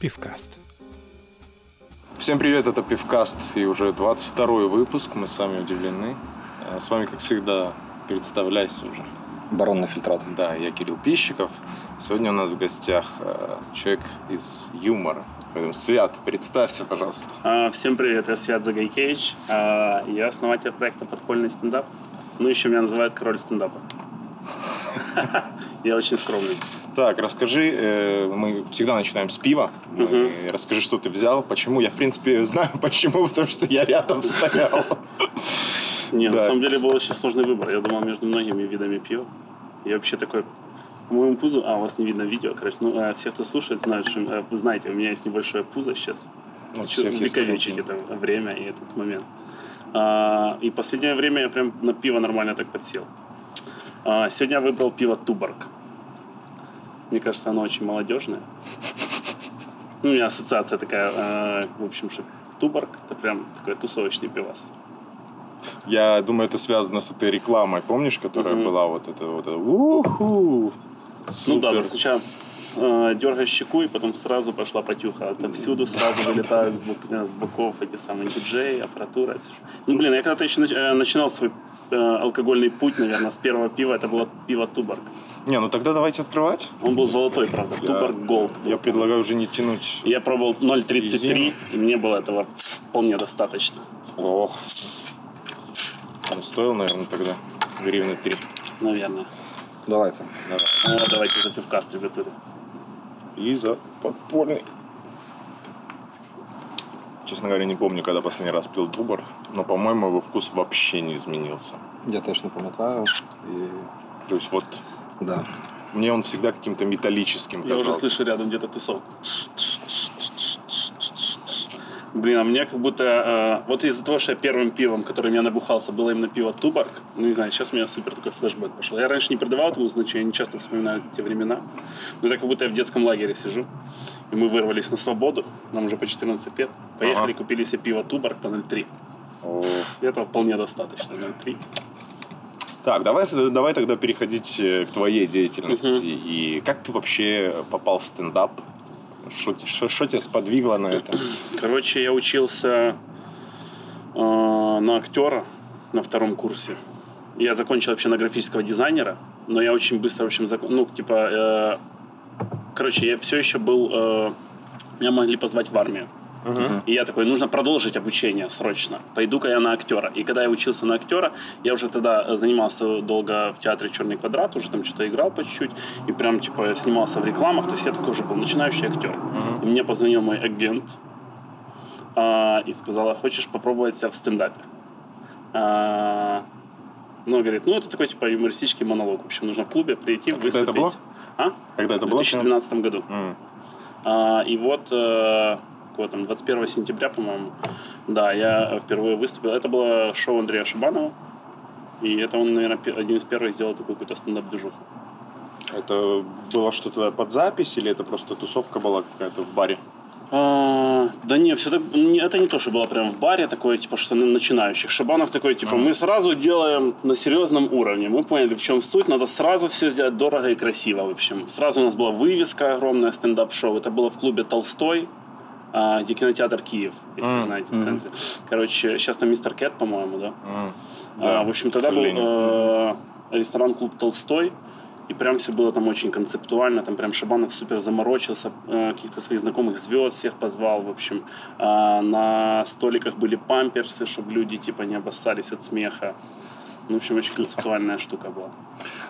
Пивкаст. Всем привет, это Пивкаст и уже 22 выпуск, мы сами удивлены. Э, С вами, как всегда, представляйся уже. Барон на фильтрат. Да, я Кирилл Пищиков. Сегодня у нас в гостях э, человек из юмора. Поэтому, Свят, представься, пожалуйста. А, Всем привет, я Свят Загайкевич. А, Я основатель проекта «Подпольный стендап». Ну, еще меня называют король стендапа. Я очень скромный. Так, расскажи, э, мы всегда начинаем с пива. Мы- Расскажи, что ты взял, почему. Я, в принципе, знаю почему, потому что я рядом стоял. Не, на самом деле был очень сложный выбор. Я думал между многими видами пива. Я вообще такой по моему пузу, а у вас не видно видео, короче, ну, а все, кто слушает, знают, что, э, вы знаете, у меня есть небольшое пузо сейчас. Ну, Хочу карантин. это время и этот момент. А, и последнее время я прям на пиво нормально так подсел. А, сегодня я выбрал пиво Туборг. Мне кажется, оно очень молодежное. Ну, у меня ассоциация такая, э, в общем, что Туборг это прям такой тусовочный пивас. Я думаю, это связано с этой рекламой, помнишь, которая была вот это вот это уху. Ну да, сначала э, дергаешь щеку, и потом сразу пошла потюха. Отовсюду сразу вылетают с, бок- э, с боков эти самые диджеи, аппаратура. Ну, блин, я когда-то еще э, начинал свой э, алкогольный путь, наверное, с первого пива. Это было пиво Туборг. Не, ну тогда давайте открывать. Он был золотой, правда. Я- Туборг Голд. Я предлагаю уже не тянуть. Я пробовал 0,33, Резину. и мне было этого вполне достаточно. Ох. Он стоил, наверное, тогда гривны три. Наверное. Давайте. Давай. Ну, давайте за пивкаст, ребятули. И за подпольный. Честно говоря, не помню, когда последний раз пил Туборг, но, по-моему, его вкус вообще не изменился. Я теж не пам'ятаю. І... То есть вот Да. мне он всегда каким-то металлическим Я уже казался. слышу рядом где-то тусовку. Блин, а мне как будто... э, вот из-за того, что я первым пивом, которым я набухался, было именно пиво Туборг, ну, не знаю, сейчас у меня супер такой флешбэк пошел. Я раньше не придавал этому значения, не часто вспоминаю те времена. Но это как будто я в детском лагере сижу. И мы вырвались на свободу, нам уже по 14 лет. Поехали, Ага. купили себе пиво Туборг по 0,3. О. Этого вполне достаточно, 0,3. Так, давай, давай тогда переходить э, к твоей деятельности. И как ты вообще попал в стендап? Что те- Что что тебя сподвигло на это? Короче, я учился э, на актера на втором курсе. Я закончил вообще на графического дизайнера, но я очень быстро, в общем, зак... ну, типа, э, короче, я все еще был, э, меня могли позвать в армию. И я такой, нужно продолжить обучение срочно. Пойду-ка я на актера. И когда я учился на актера, я уже тогда э, занимался долго в театре «Черный квадрат», уже там что-то играл по чуть-чуть. И прям, типа, снимался в рекламах. То есть я такой уже был начинающий актер. И мне позвонил мой агент, а, и сказала, хочешь попробовать себя в стендапе? А, ну, говорит, ну, это такой, типа, юмористический монолог. В общем, нужно в клубе прийти, когда выступить. это было? А? Когда это в было? 2012 году. М. А, и вот, э, какого там, 21 сентября, по-моему, да, я впервые выступил. Это было шоу Андрея Шибанова. И это он, наверное, один из первых сделал такую какую-то стендап-движуху. Это было что-то под запись или это просто тусовка была какая-то в баре? А, да не, все так, не- это не то, что было прям в баре такое, типа, что на начинающих. Шабанов такой, типа, мы сразу делаем на серьезном уровне. Мы поняли, в чем суть. Надо сразу все сделать дорого и красиво, в общем. Сразу у нас была вывеска огромная, стендап-шоу. Это было в клубе «Толстой», а, где кинотеатр «Киев», если М, знаете, в центре. Короче, сейчас там «Мистер Кэт», по-моему, да? А, Да, в общем, тогда был э, ресторан-клуб «Толстой», и прям все было там очень концептуально, там прям Шабанов супер заморочился, э, каких-то своих знакомых звезд всех позвал, в общем. А, на столиках были памперсы, чтобы люди типа не обоссались от смеха. Ну, в общем, очень концептуальная штука была.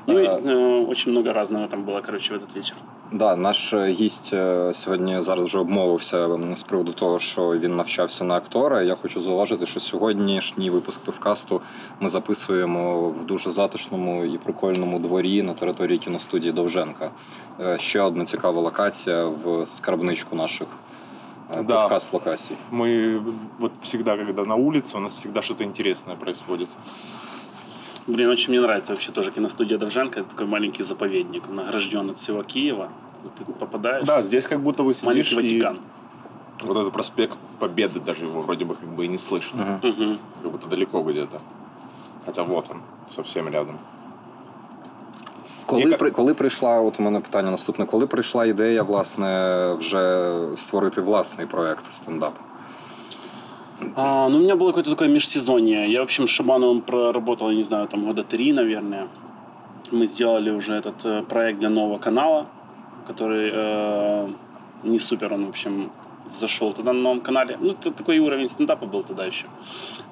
Ну и А. э, очень много разного там было, короче, в этот вечер. Да, наш е, гість е, сьогодні зараз вже обмовився м, з приводу того, що він навчався на актора. Я хочу зауважити, що сьогоднішній випуск пивкасту ми записуємо в дуже затишному і прикольному дворі на території кіностудії Довженка. Е, Ще одна цікава локація в скарбничку наших е, Да. пивкаст локацій. Мы вот всегда, когда на улице, у нас всегда что-то интересное происходит. Блин, очень мне нравится вообще тоже киностудия Довженко. Это такой маленький заповедник, он огражден от всего Киева. И Ты попадаешь. Да, здесь как будто вы сидишь маленький и Ватикан. вот этот проспект Победы даже его вроде бы как бы и не слышно. Мгм. Как будто далеко где-то. Хотя вот он, совсем рядом. Коли при коли прийшла, от у мене питання наступне, коли прийшла ідея, власне, вже створити власний проект стендап? А, ну, у меня было какое-то такое межсезонье. Я, в общем, с Шабановым проработал, я не знаю, там года три, наверное. Мы сделали уже этот э, проект для нового канала, который э, не супер, он, в общем, зашел тогда на новом канале. Ну, это такой уровень стендапа был тогда еще.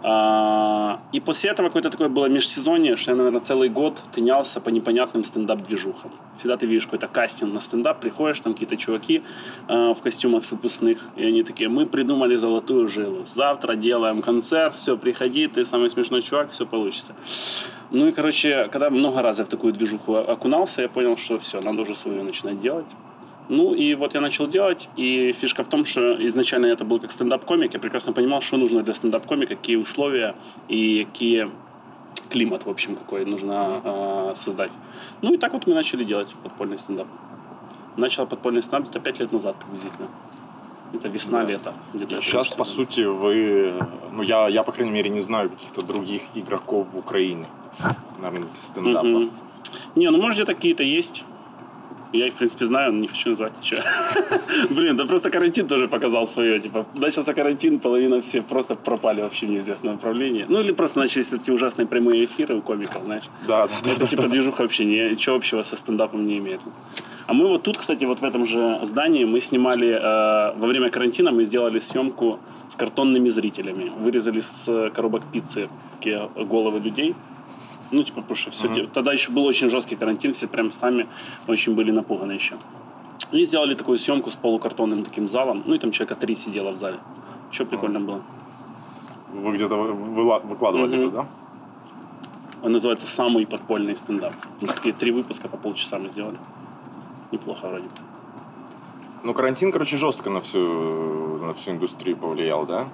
А, и после этого какое-то такое было межсезонье, что я, наверное, целый год тынялся по непонятным стендап-движухам. Всегда ты видишь какой-то кастинг на стендап, приходишь, там какие-то чуваки э, в костюмах с выпускных, и они такие, мы придумали золотую жилу, завтра делаем концерт, все, приходи, ты самый смешной чувак, все получится. Ну и, короче, когда много раз я в такую движуху окунался, я понял, что все, надо уже свою начинать делать. Ну и вот я начал делать, и фишка в том, что изначально это был как стендап-комик, я прекрасно понимал, что нужно для стендап-комика, какие условия и какие климат, в общем, какой нужно э, создать. Ну и так вот мы начали делать подпольный стендап. Начал подпольный стендап где-то 5 лет назад приблизительно. Это весна, лето. где-то это Сейчас, по сути, вы... Ну, я, я, по крайней мере, не знаю каких-то других игроков в Украине на рынке стендапа. Мгм. Не, ну может где-то какие-то есть. Я их, в принципе, знаю, но не хочу назвать ничего. Блин, да просто карантин тоже показал свое. Типа, начался карантин, половина все просто пропали вообще в неизвестном направлении. Ну, или просто начались эти ужасные прямые эфиры у комиков, знаешь. Да, да, да. Это типа движуха вообще ничего общего со стендапом не имеет. А мы вот тут, кстати, вот в этом же здании мы снимали, э, во время карантина мы сделали съемку с картонными зрителями. Вырезали с коробок пиццы такие головы людей. Ну, типа, потому что все... Тогда еще был очень жесткий карантин, все прям сами очень были напуганы еще. И сделали такую съемку с полукартонным таким залом. Ну, и там человека три сидело в зале. Еще прикольно было. Вы где-то вы- выла- выкладывали Мгм. туда? Он называется «Самый подпольный стендап». Ну, такие три выпуска по полчаса мы сделали. Неплохо вроде. Ну, карантин, короче, жестко на всю, на всю индустрию повлиял, да?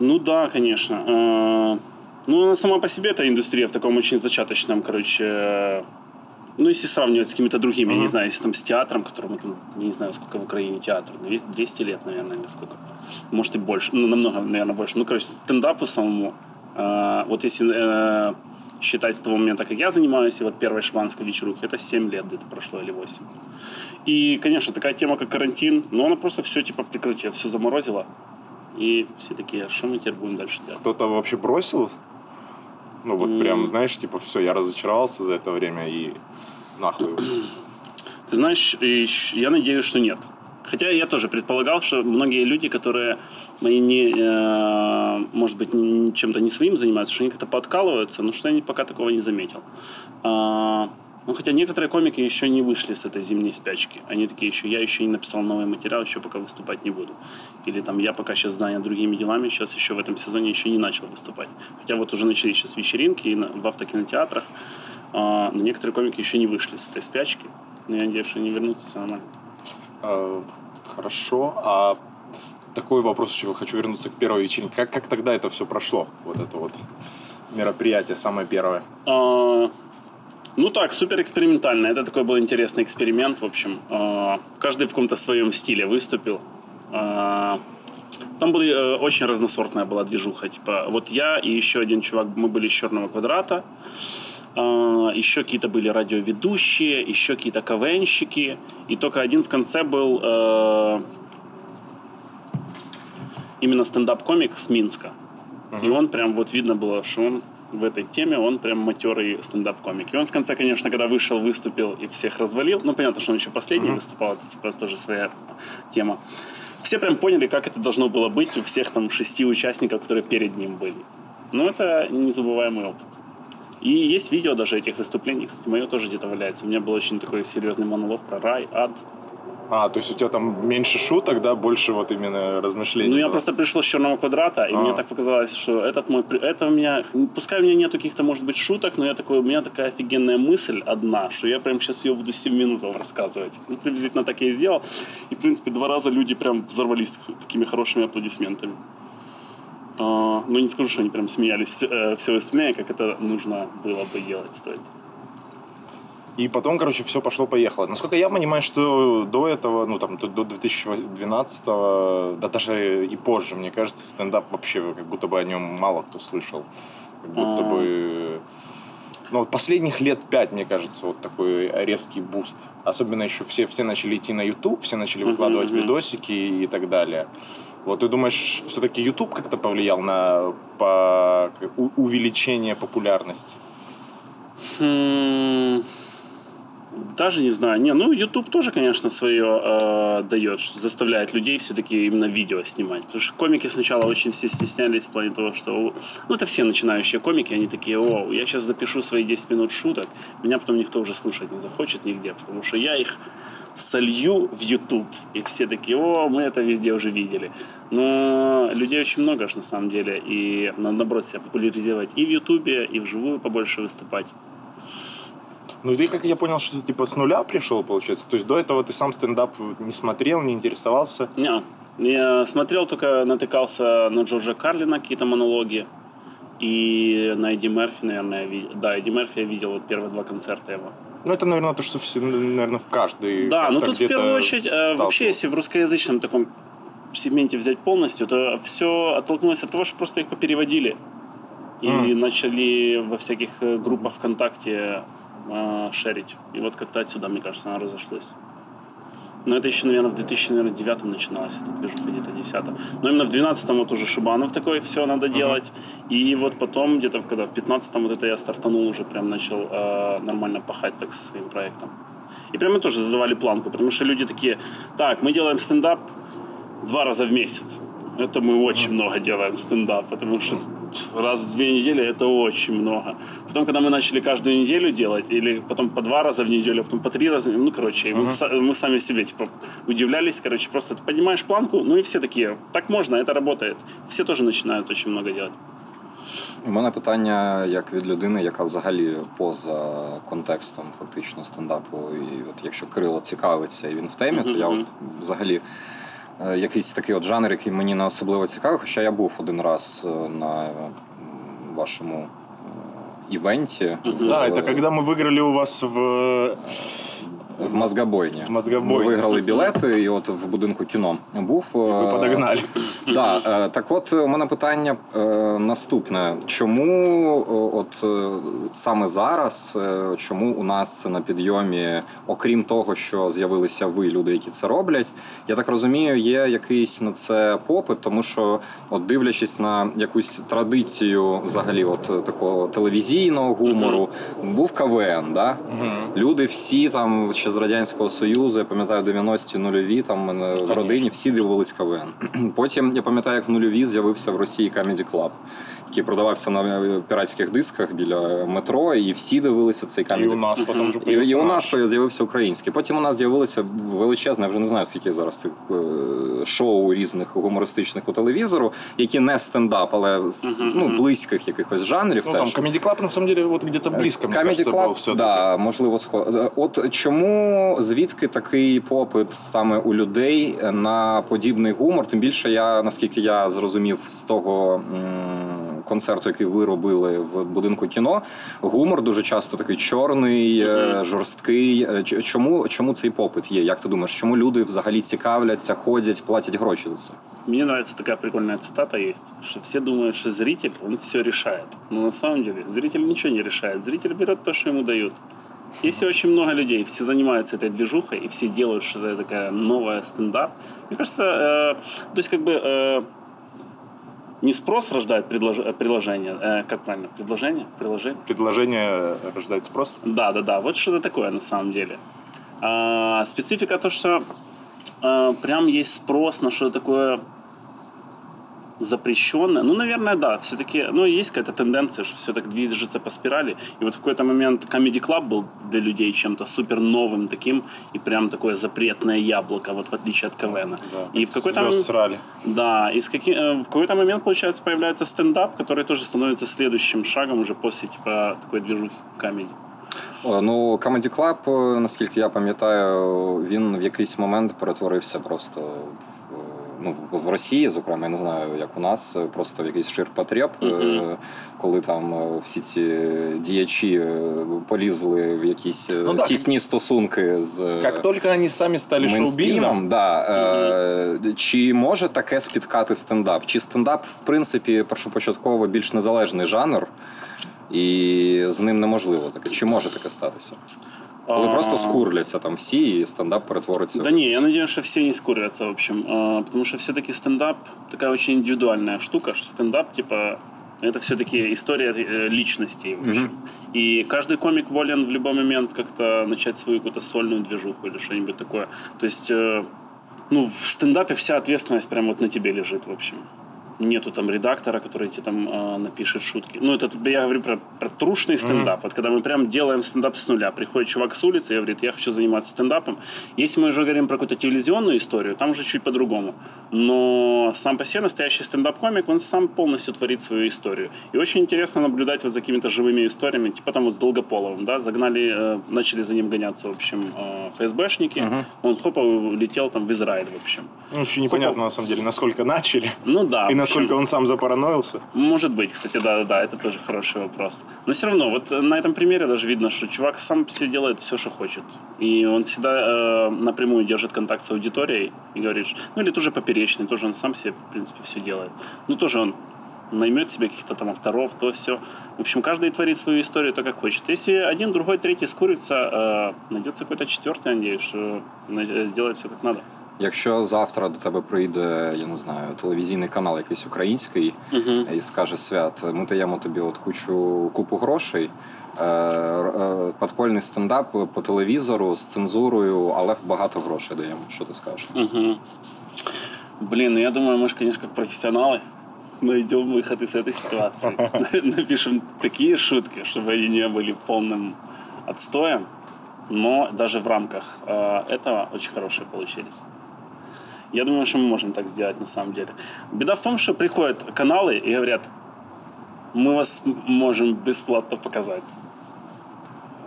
Ну да, конечно. Ну, она сама по себе, эта индустрия в таком очень зачаточном, короче... э, Ну, если сравнивать с какими-то другими, я не знаю, если там с театром, которому там, я не знаю, сколько в Украине театру, 200 200 лет, наверное, или сколько. Может и больше, ну, намного, наверное, больше. Ну, короче, стендапу самому, э, вот если э, считать с того момента, как я занимаюсь, и вот первой шванской вечерухи, это 7 лет где-то прошло или 8. И, конечно, такая тема, как карантин, но она просто все, типа, прекратила, все заморозила. И все такие, «А что мы теперь будем дальше делать? Кто-то вообще бросил? Ну, вот прям, знаешь, типа, все, я разочаровался за это время и нахуй. Ты знаешь, я надеюсь, что нет. Хотя я тоже предполагал, что многие люди, которые мои не, э, может быть, чем-то не своим занимаются, что они как-то подкалываются, но что я пока такого не заметил. А, ну, хотя некоторые комики еще не вышли с этой зимней спячки. Они такие еще, я еще не написал новый материал, еще пока выступать не буду. Или там, я пока сейчас занят другими делами, сейчас еще в этом сезоне еще не начал выступать. Хотя вот уже начались сейчас вечеринки и на- в автокинотеатрах. А, но некоторые комики еще не вышли с этой спячки. Но я надеюсь, что они вернутся, все нормально. А, Хорошо. А такой вопрос еще хочу вернуться к первой вечеринке. Как, как тогда это все прошло? Вот это вот мероприятие, самое первое. А, Ну так, супер экспериментально. Это такой был интересный эксперимент, в общем. А, Каждый в каком-то своем стиле выступил. А, Там были э, очень разносортная была движуха. Типа, вот я и еще один чувак, мы были из Черного квадрата. А, Еще какие-то были радиоведущие, еще какие-то КВНщики. И только один в конце был э, именно стендап-комик с Минска. И он прям вот видно было, что он в этой теме, он прям матерый стендап-комик. И он в конце, конечно, когда вышел, выступил и всех развалил, ну, понятно, что он еще последний выступал, это типа тоже своя тема. Все прям поняли, как это должно было быть у всех там шести участников, которые перед ним были. Ну, это незабываемый опыт. И есть видео даже этих выступлений, кстати, мое тоже где-то валяется. У меня был очень такой серьезный монолог про рай, ад, А, то есть у тебя там меньше шуток, да, больше вот именно размышлений. Ну, я просто пришел с черного квадрата, и А. мне так показалось, что этот мой... Это у меня... Пускай у меня нет каких-то, может быть, шуток, но я такой, у меня такая офигенная мысль одна, что я прям сейчас ее буду 7 минут вам рассказывать. Ну, приблизительно так я и сделал. И, в принципе, два раза люди прям взорвались такими хорошими аплодисментами. А, ну, не скажу, что они прям смеялись все, э, все выступление, как это нужно было бы делать стоит. И потом, короче, все пошло-поехало. Насколько я понимаю, что до этого, ну, там, до- до 2012 да даже и позже, мне кажется, стендап вообще, как будто бы о нем мало кто слышал. Как будто А. бы... Ну, вот последних лет пять, мне кажется, вот такой резкий буст. Особенно еще все, все начали идти на YouTube, все начали выкладывать мгм. видосики и так далее. Вот ты думаешь, все-таки YouTube как-то повлиял на по, увеличение популярности? Хм, Даже не знаю. Не, ну, YouTube тоже, конечно, свое э, дает, что заставляет людей все-таки именно видео снимать. Потому что комики сначала очень все стеснялись в плане того, что... Ну, это все начинающие комики, они такие, о, я сейчас запишу свои 10 минут шуток, меня потом никто уже слушать не захочет нигде, потому что я их солью в YouTube. И все такие, о, мы это везде уже видели. Но людей очень много ж на самом деле. И надо, наоборот, себя популяризировать и в YouTube, и вживую побольше выступать. Ну, и ты, как я понял, что ты типа с нуля пришел, получается. То есть до этого ты сам стендап не смотрел, не интересовался. Не, я смотрел, только натыкался на Джорджа Карлина какие-то монологи. И на Эдди Мерфи, наверное, я видел. Да, Эдди Мерфи я видел вот первые два концерта его. Ну, это, наверное, то, что все, наверное, в каждый. Да, ну как-то тут в первую очередь, э, вообще, если в русскоязычном таком сегменте взять полностью, то все оттолкнулось от того, что просто их попереводили. И М. начали во всяких э, группах ВКонтакте э, шерить. И вот как-то отсюда, мне кажется, оно разошлось. Но это еще, наверное, в 2009 начиналось, это движуха где-то 10 Но именно в 12 вот уже Шибанов такой, все надо делать. И вот потом, где-то когда в 15 вот это я стартанул, уже прям начал э, нормально пахать так со своим проектом. И прямо тоже задавали планку, потому что люди такие, так, мы делаем стендап два раза в месяц. Это мы очень много делаем стендап, потому что раз в две недели это очень много. Потом, когда мы начали каждую неделю делать, или потом по два раза в неделю, а потом по три раза, ну, короче, мы, са- мы сами себе типа удивлялись, короче, просто ты поднимаешь планку, ну и все такие, так можно, это работает. Все тоже начинают очень много делать. У мене питання як від людини, яка взагалі поза контекстом фактично стендапу. І от якщо Кирило цікавиться і він в темі, то я Мгм. от взагалі е, якийсь такий от жанр, який мені не особливо цікавий, хоча я був один раз е, на м, вашому е, івенті Мгм. Да, в, это когда мы выиграли у вас в... в Мозгобойні. В Мозгобойні. Ми виграли білети, і от в будинку кіно був. е, Вы подогнали. Да, е, так от у мене питання е, наступне. Чому от саме зараз, чому у нас це на підйомі, окрім того, що з'явилися ви, люди, які це роблять, я так розумію, є якийсь на це попит, тому що, от дивлячись на якусь традицію взагалі, от такого телевізійного гумору, був КВН, да? Люди всі там ще з радянського союзу, я пам'ятаю 90-ті нульові, там в мене в родині всі дивились КВН. Потім я пам'ятаю, як в нульові з'явився в Росії Comedy Club, Який продавався на е, піратських дисках біля метро, і всі дивилися цей И Comedy у нас потом же і, і у нас з'явився український. Потім у нас з'явилося величезне, я вже не знаю, скільки зараз цих е, шоу різних гумористичних у телевізору, які не стендап, але з ну, близьких якихось жанрів. Ну, там. Comedy Club, на самом деле, вот где-то близко, мне Comedy Club, да, можливо, сход. Е, От чому звідки такий попит саме у людей на подібний гумор? Тим більше я, наскільки я зрозумів з того м, концерту, який ви робили в будинку кіно, гумор дуже часто такий чорний, е, Мгм. жорсткий. Е, ч- Чому, чому цей попит є? Як ти думаєш, чому люди взагалі цікавляться, ходять, платять гроші за це? Мне нравится такая прикольная цитата есть, что все думают, что зритель, он все решает. Но на самом деле зритель ничего не решает. Зритель берет то, что ему дают. Если очень много людей, все занимаются этой движухой, и все делают что-то такая новая стендап, мне кажется, э, то есть как бы э, не спрос рождает предлож- э, предложение, э, как правильно, предложение, приложение? Предложение рождает спрос. Да, да, да. Вот что-то такое на самом деле. А, специфика то, что а, прям есть спрос на что-то такое запрещенное. Ну, наверное, да. Все-таки, ну, есть какая-то тенденция, что все так движется по спирали. И вот в какой-то момент Comedy Club был для людей чем-то супер новым таким, и прям такое запретное яблоко, вот в отличие от КВН. Да. И в какой-то момент... срали. Да, и с каким, э, в какой-то момент, получается, появляется стендап, который тоже становится следующим шагом уже после, типа, такой движухи комедии. Ну, Comedy Club, е, наскільки я пам'ятаю, він в якийсь момент перетворився просто ну, в- Росії, зокрема, я не знаю, як у нас, е, просто в якийсь ширпотреб, е, Мгм. коли там е, всі ці діячі е, полізли в якісь е, Ну да, тісні стосунки з е, Как только они сами стали мейнстрімом. Да, е, чи може таке спіткати стендап? Чи стендап, в принципі, першопочатково більш незалежний жанр? і з ним неможливо таке. Чи може таке статися? Коли А, просто скурляться там всі, і стендап перетвориться. Да не, я надеюсь, что все не скурятся, в общем. А, Потому что все-таки стендап такая очень индивидуальная штука, что стендап, типа, это все-таки история э, личностей, в общем. И каждый комик волен в любой момент как-то начать свою какую-то сольную движуху или что-нибудь такое. То есть, э, ну, в стендапе вся ответственность прямо вот на тебе лежит, в общем. Нету там редактора, который тебе там э, напишет шутки. Ну, это я говорю про, про трушный стендап. Вот когда мы прям делаем стендап с нуля. Приходит чувак с улицы и говорит, я хочу заниматься стендапом. Если мы уже говорим про какую-то телевизионную историю, там уже чуть по-другому. Но сам по себе настоящий стендап-комик, он сам полностью творит свою историю. И очень интересно наблюдать вот за какими-то живыми историями, типа там вот с Долгополовым, да, загнали, э, начали за ним гоняться, в общем, э, ФСБшники. Он хопа улетел там в Израиль, в общем. Ну, еще непонятно, на самом деле, насколько начали. Ну да. И в насколько он сам запараноился. Может быть, кстати, да-да-да, это тоже хороший вопрос. Но все равно, вот э, на этом примере даже видно, что чувак сам по себе делает все, что хочет. И он всегда э, напрямую держит контакт с аудиторией и говорит, ну или тоже поперечный, тоже он сам себе, в принципе, все делает. Ну тоже он наймет себе каких-то там авторов, то все. В общем, каждый творит свою историю так, как хочет. Если один, другой, третий скурится, э, найдется какой-то четвертый, надеюсь, что на- сделает все как надо. Якщо завтра до тебе прийде, я не знаю, телевізійний канал якийсь український Мгм. і скаже свят, ми даємо тобі от кучу купу грошей. е, е, Подпольний стендап по телевізору з цензурою, але багато грошей даємо. Що ти скажеш? Мгм. Блин, ну я думаю, мы же, конечно, как профессионалы найдем выход из этой ситуации. Напишем такие шутки, чтобы они не были полным отстоем, но даже в рамках э, этого очень хорошие получились. Я думаю, что мы можем так сделать на самом деле. Беда в том, что приходят каналы и говорят, мы вас можем бесплатно показать.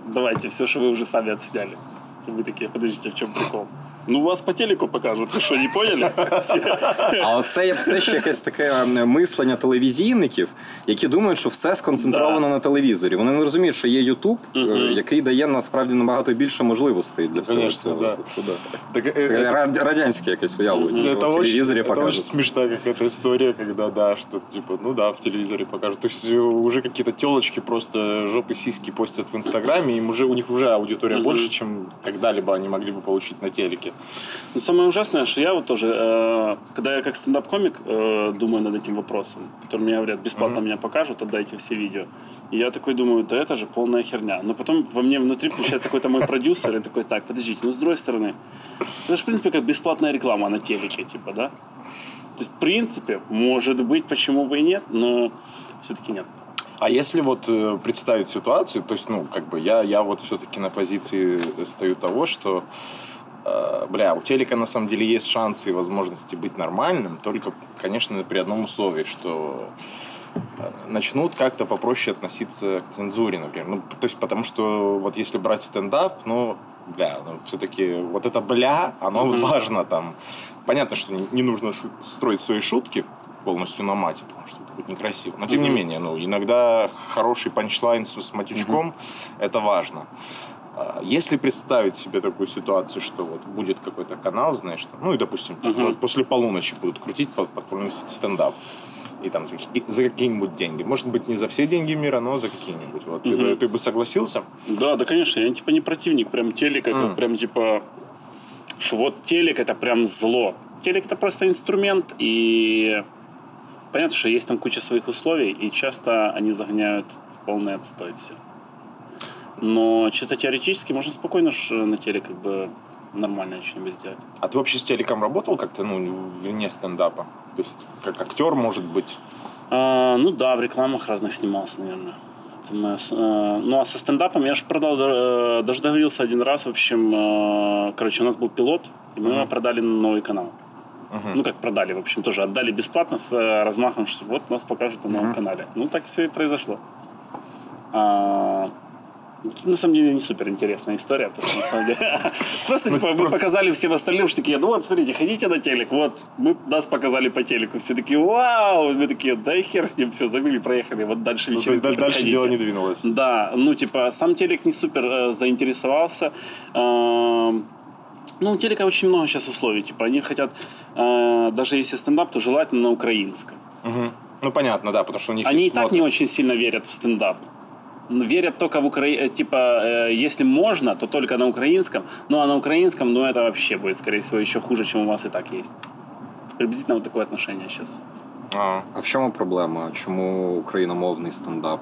Давайте все, что вы уже сами отсняли. И вы такие, подождите, в чем прикол? Ну, вас по телеку покажут. Вы что, не поняли? А оце є все ще якесь таке м, мислення телевізійників, які думають, що все сконцентровано Да. на телевізорі. Вони не розуміють, що є Ютуб, е, який дає насправді набагато більше можливостей для всього Конечно, цього. да. Тобто, да. Так, э, Таке это- ра- радянське якесь уявлення. Это в очень, телевізорі это очень покажуть. смешная какая-то история, когда, да, что, типа, ну да, в телевизоре покажут. То есть э, уже какие-то телочки просто жопы сиськи постят в Инстаграме, им уже, у них уже аудитория больше, чем когда-либо они могли бы получить на телеке. Ну, самое ужасное, что я вот тоже, э, когда я как стендап-комик э, думаю над этим вопросом, который мне говорят, бесплатно меня покажут, отдайте все видео. И я такой думаю, да это же полная херня. Но потом во мне внутри включается какой-то мой продюсер и такой, так, подождите, ну с другой стороны, это же в принципе как бесплатная реклама на телеке, типа, да? То есть, в принципе, может быть, почему бы и нет, но все-таки нет. А если вот э, представить ситуацию, то есть, ну, как бы я, я вот все-таки на позиции стою того, что, э, бля, у телека на самом деле есть шансы и возможности быть нормальным, только, конечно, при одном условии, что э, начнут как-то попроще относиться к цензуре, например. Ну, то есть, потому что вот если брать стендап, ну, бля, ну, все-таки вот это бля, оно Мгм. важно там. Понятно, что не- не нужно строить свои шутки полностью на мате, потому что это будет некрасиво. Но тем не Мгм. менее, ну, иногда хороший панчлайн с, с матючком это важно. А, Если представить себе такую ситуацию, что вот будет какой-то канал, знаешь, там, ну и, допустим, Мгм. вот после полуночи будут крутить под- подпольный стендап, и там за, за какие-нибудь деньги. Может быть, не за все деньги мира, но за какие-нибудь. Вот ты, Мгм. бы, ты бы согласился? Да, да, конечно, я типа не противник прям телека, Мгм. как прям типа, что вот телек это прям зло. Телек это просто инструмент, и понятно, что есть там куча своих условий, и часто они загоняют в полный отстой все. Но чисто теоретически можно спокойно ж на теле как бы нормально что-нибудь сделать. А ты вообще с телеком работал как-то, ну, вне стендапа? То есть, как актер, может быть? А, ну да, в рекламах разных снимался, наверное. Это э, ну а со стендапом я же продал, э, даже договорился один раз, в общем, э, короче, у нас был пилот, и мы его продали на новый канал. Мгм. Ну как продали, в общем, тоже отдали бесплатно с э, размахом, что вот нас покажут на новом канале. Ну так все и произошло. А, на самом деле не супер интересная история, просто на самом деле. Просто типа мы показали всем остальным, что такие, ну вот смотрите, ходите на телек, вот мы нас показали по телеку, все такие, вау, мы такие, да и хер с ним, все, забыли, проехали, вот дальше Ну, то есть вечеринку даль- дальше приходите». дело не двинулось. Да, ну типа сам телек не супер э, заинтересовался. Ну, у телека очень много сейчас условий. Типа они хотят, э, даже если стендап, то желательно на украинском. Ну, понятно, да, потому что у них Они и так не очень сильно верят в стендап. Верят только в Украине, типа, э, если можно, то только на украинском, ну а на украинском, ну это вообще будет, скорее всего, еще хуже, чем у вас и так есть. Приблизительно вот такое отношение сейчас. А, А в чому проблема? Чому україномовний стендап?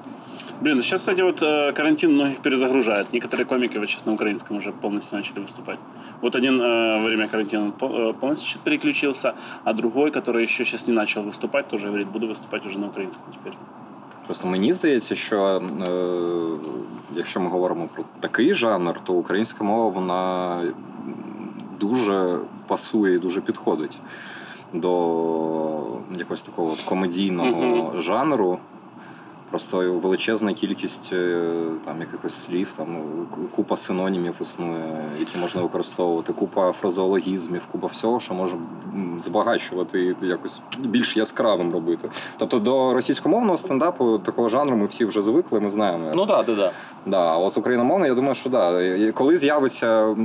Блин, сейчас, кстати, вот э, карантин многих перезагружает. Некоторые комики вот сейчас на украинском уже полностью начали выступать. Вот один э, во время карантина э, полностью переключился, а другой, который еще сейчас не начал выступать, тоже говорит, буду выступать уже на украинском теперь. Просто мені здається, що е, якщо ми говоримо про такий жанр, то українська мова вона дуже пасує і дуже підходить до якогось такого комедійного жанру. Просто величезна кількість е, там якихось слів, там купа синонімів існує, які можна використовувати, купа фразеологізмів, купа всього, що може збагачувати і якось більш яскравим робити. Тобто до російськомовного стендапу такого жанру ми всі вже звикли, ми знаємо. ну да, да, да. Да, а от україномовний, я думаю, що да. Коли з'явиться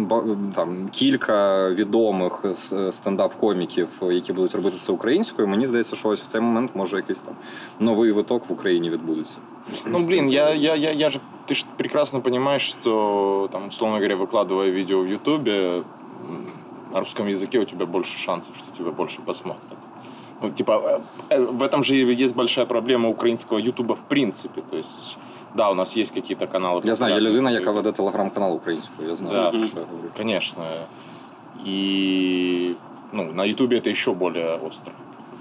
там кілька відомих стендап-коміків, які будуть робити це українською, мені здається, що ось в цей момент може якийсь там новий виток в Україні відбудеться. Ну, блин, я, я, я, я же, ты же прекрасно понимаешь, что, там, условно говоря, выкладывая видео в Ютубе, м, на русском языке у тебя больше шансов, что тебя больше посмотрят. Ну, типа, э, э, в этом же и есть большая проблема украинского Ютуба в принципе. То есть, да, у нас есть какие-то каналы. Я знаю, є популярные, людина, которые- яка веде телеграм-канал українською. Я знаю, Да. про що я говорю. Конечно. И ну, на Ютубе это еще более остро.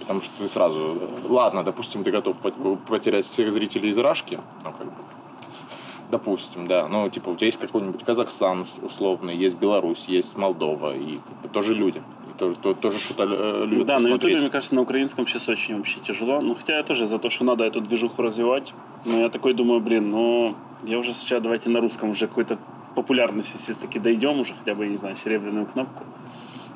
Потому что ты сразу... Ладно, допустим, ты готов пот- потерять всех зрителей из Рашки. Ну, как бы. Допустим, да. Ну, типа, у тебя есть какой-нибудь Казахстан условный, есть Беларусь, есть Молдова. И как бы, тоже люди. И тоже, то- тоже что-то э, любят да, на посмотреть. Ютубе, мне кажется, на украинском сейчас очень вообще тяжело. Ну, хотя я тоже за то, что надо эту движуху развивать. Но я такой думаю, блин, ну, я уже сейчас давайте на русском уже какой-то популярности все-таки дойдем уже, хотя бы, я не знаю, серебряную кнопку.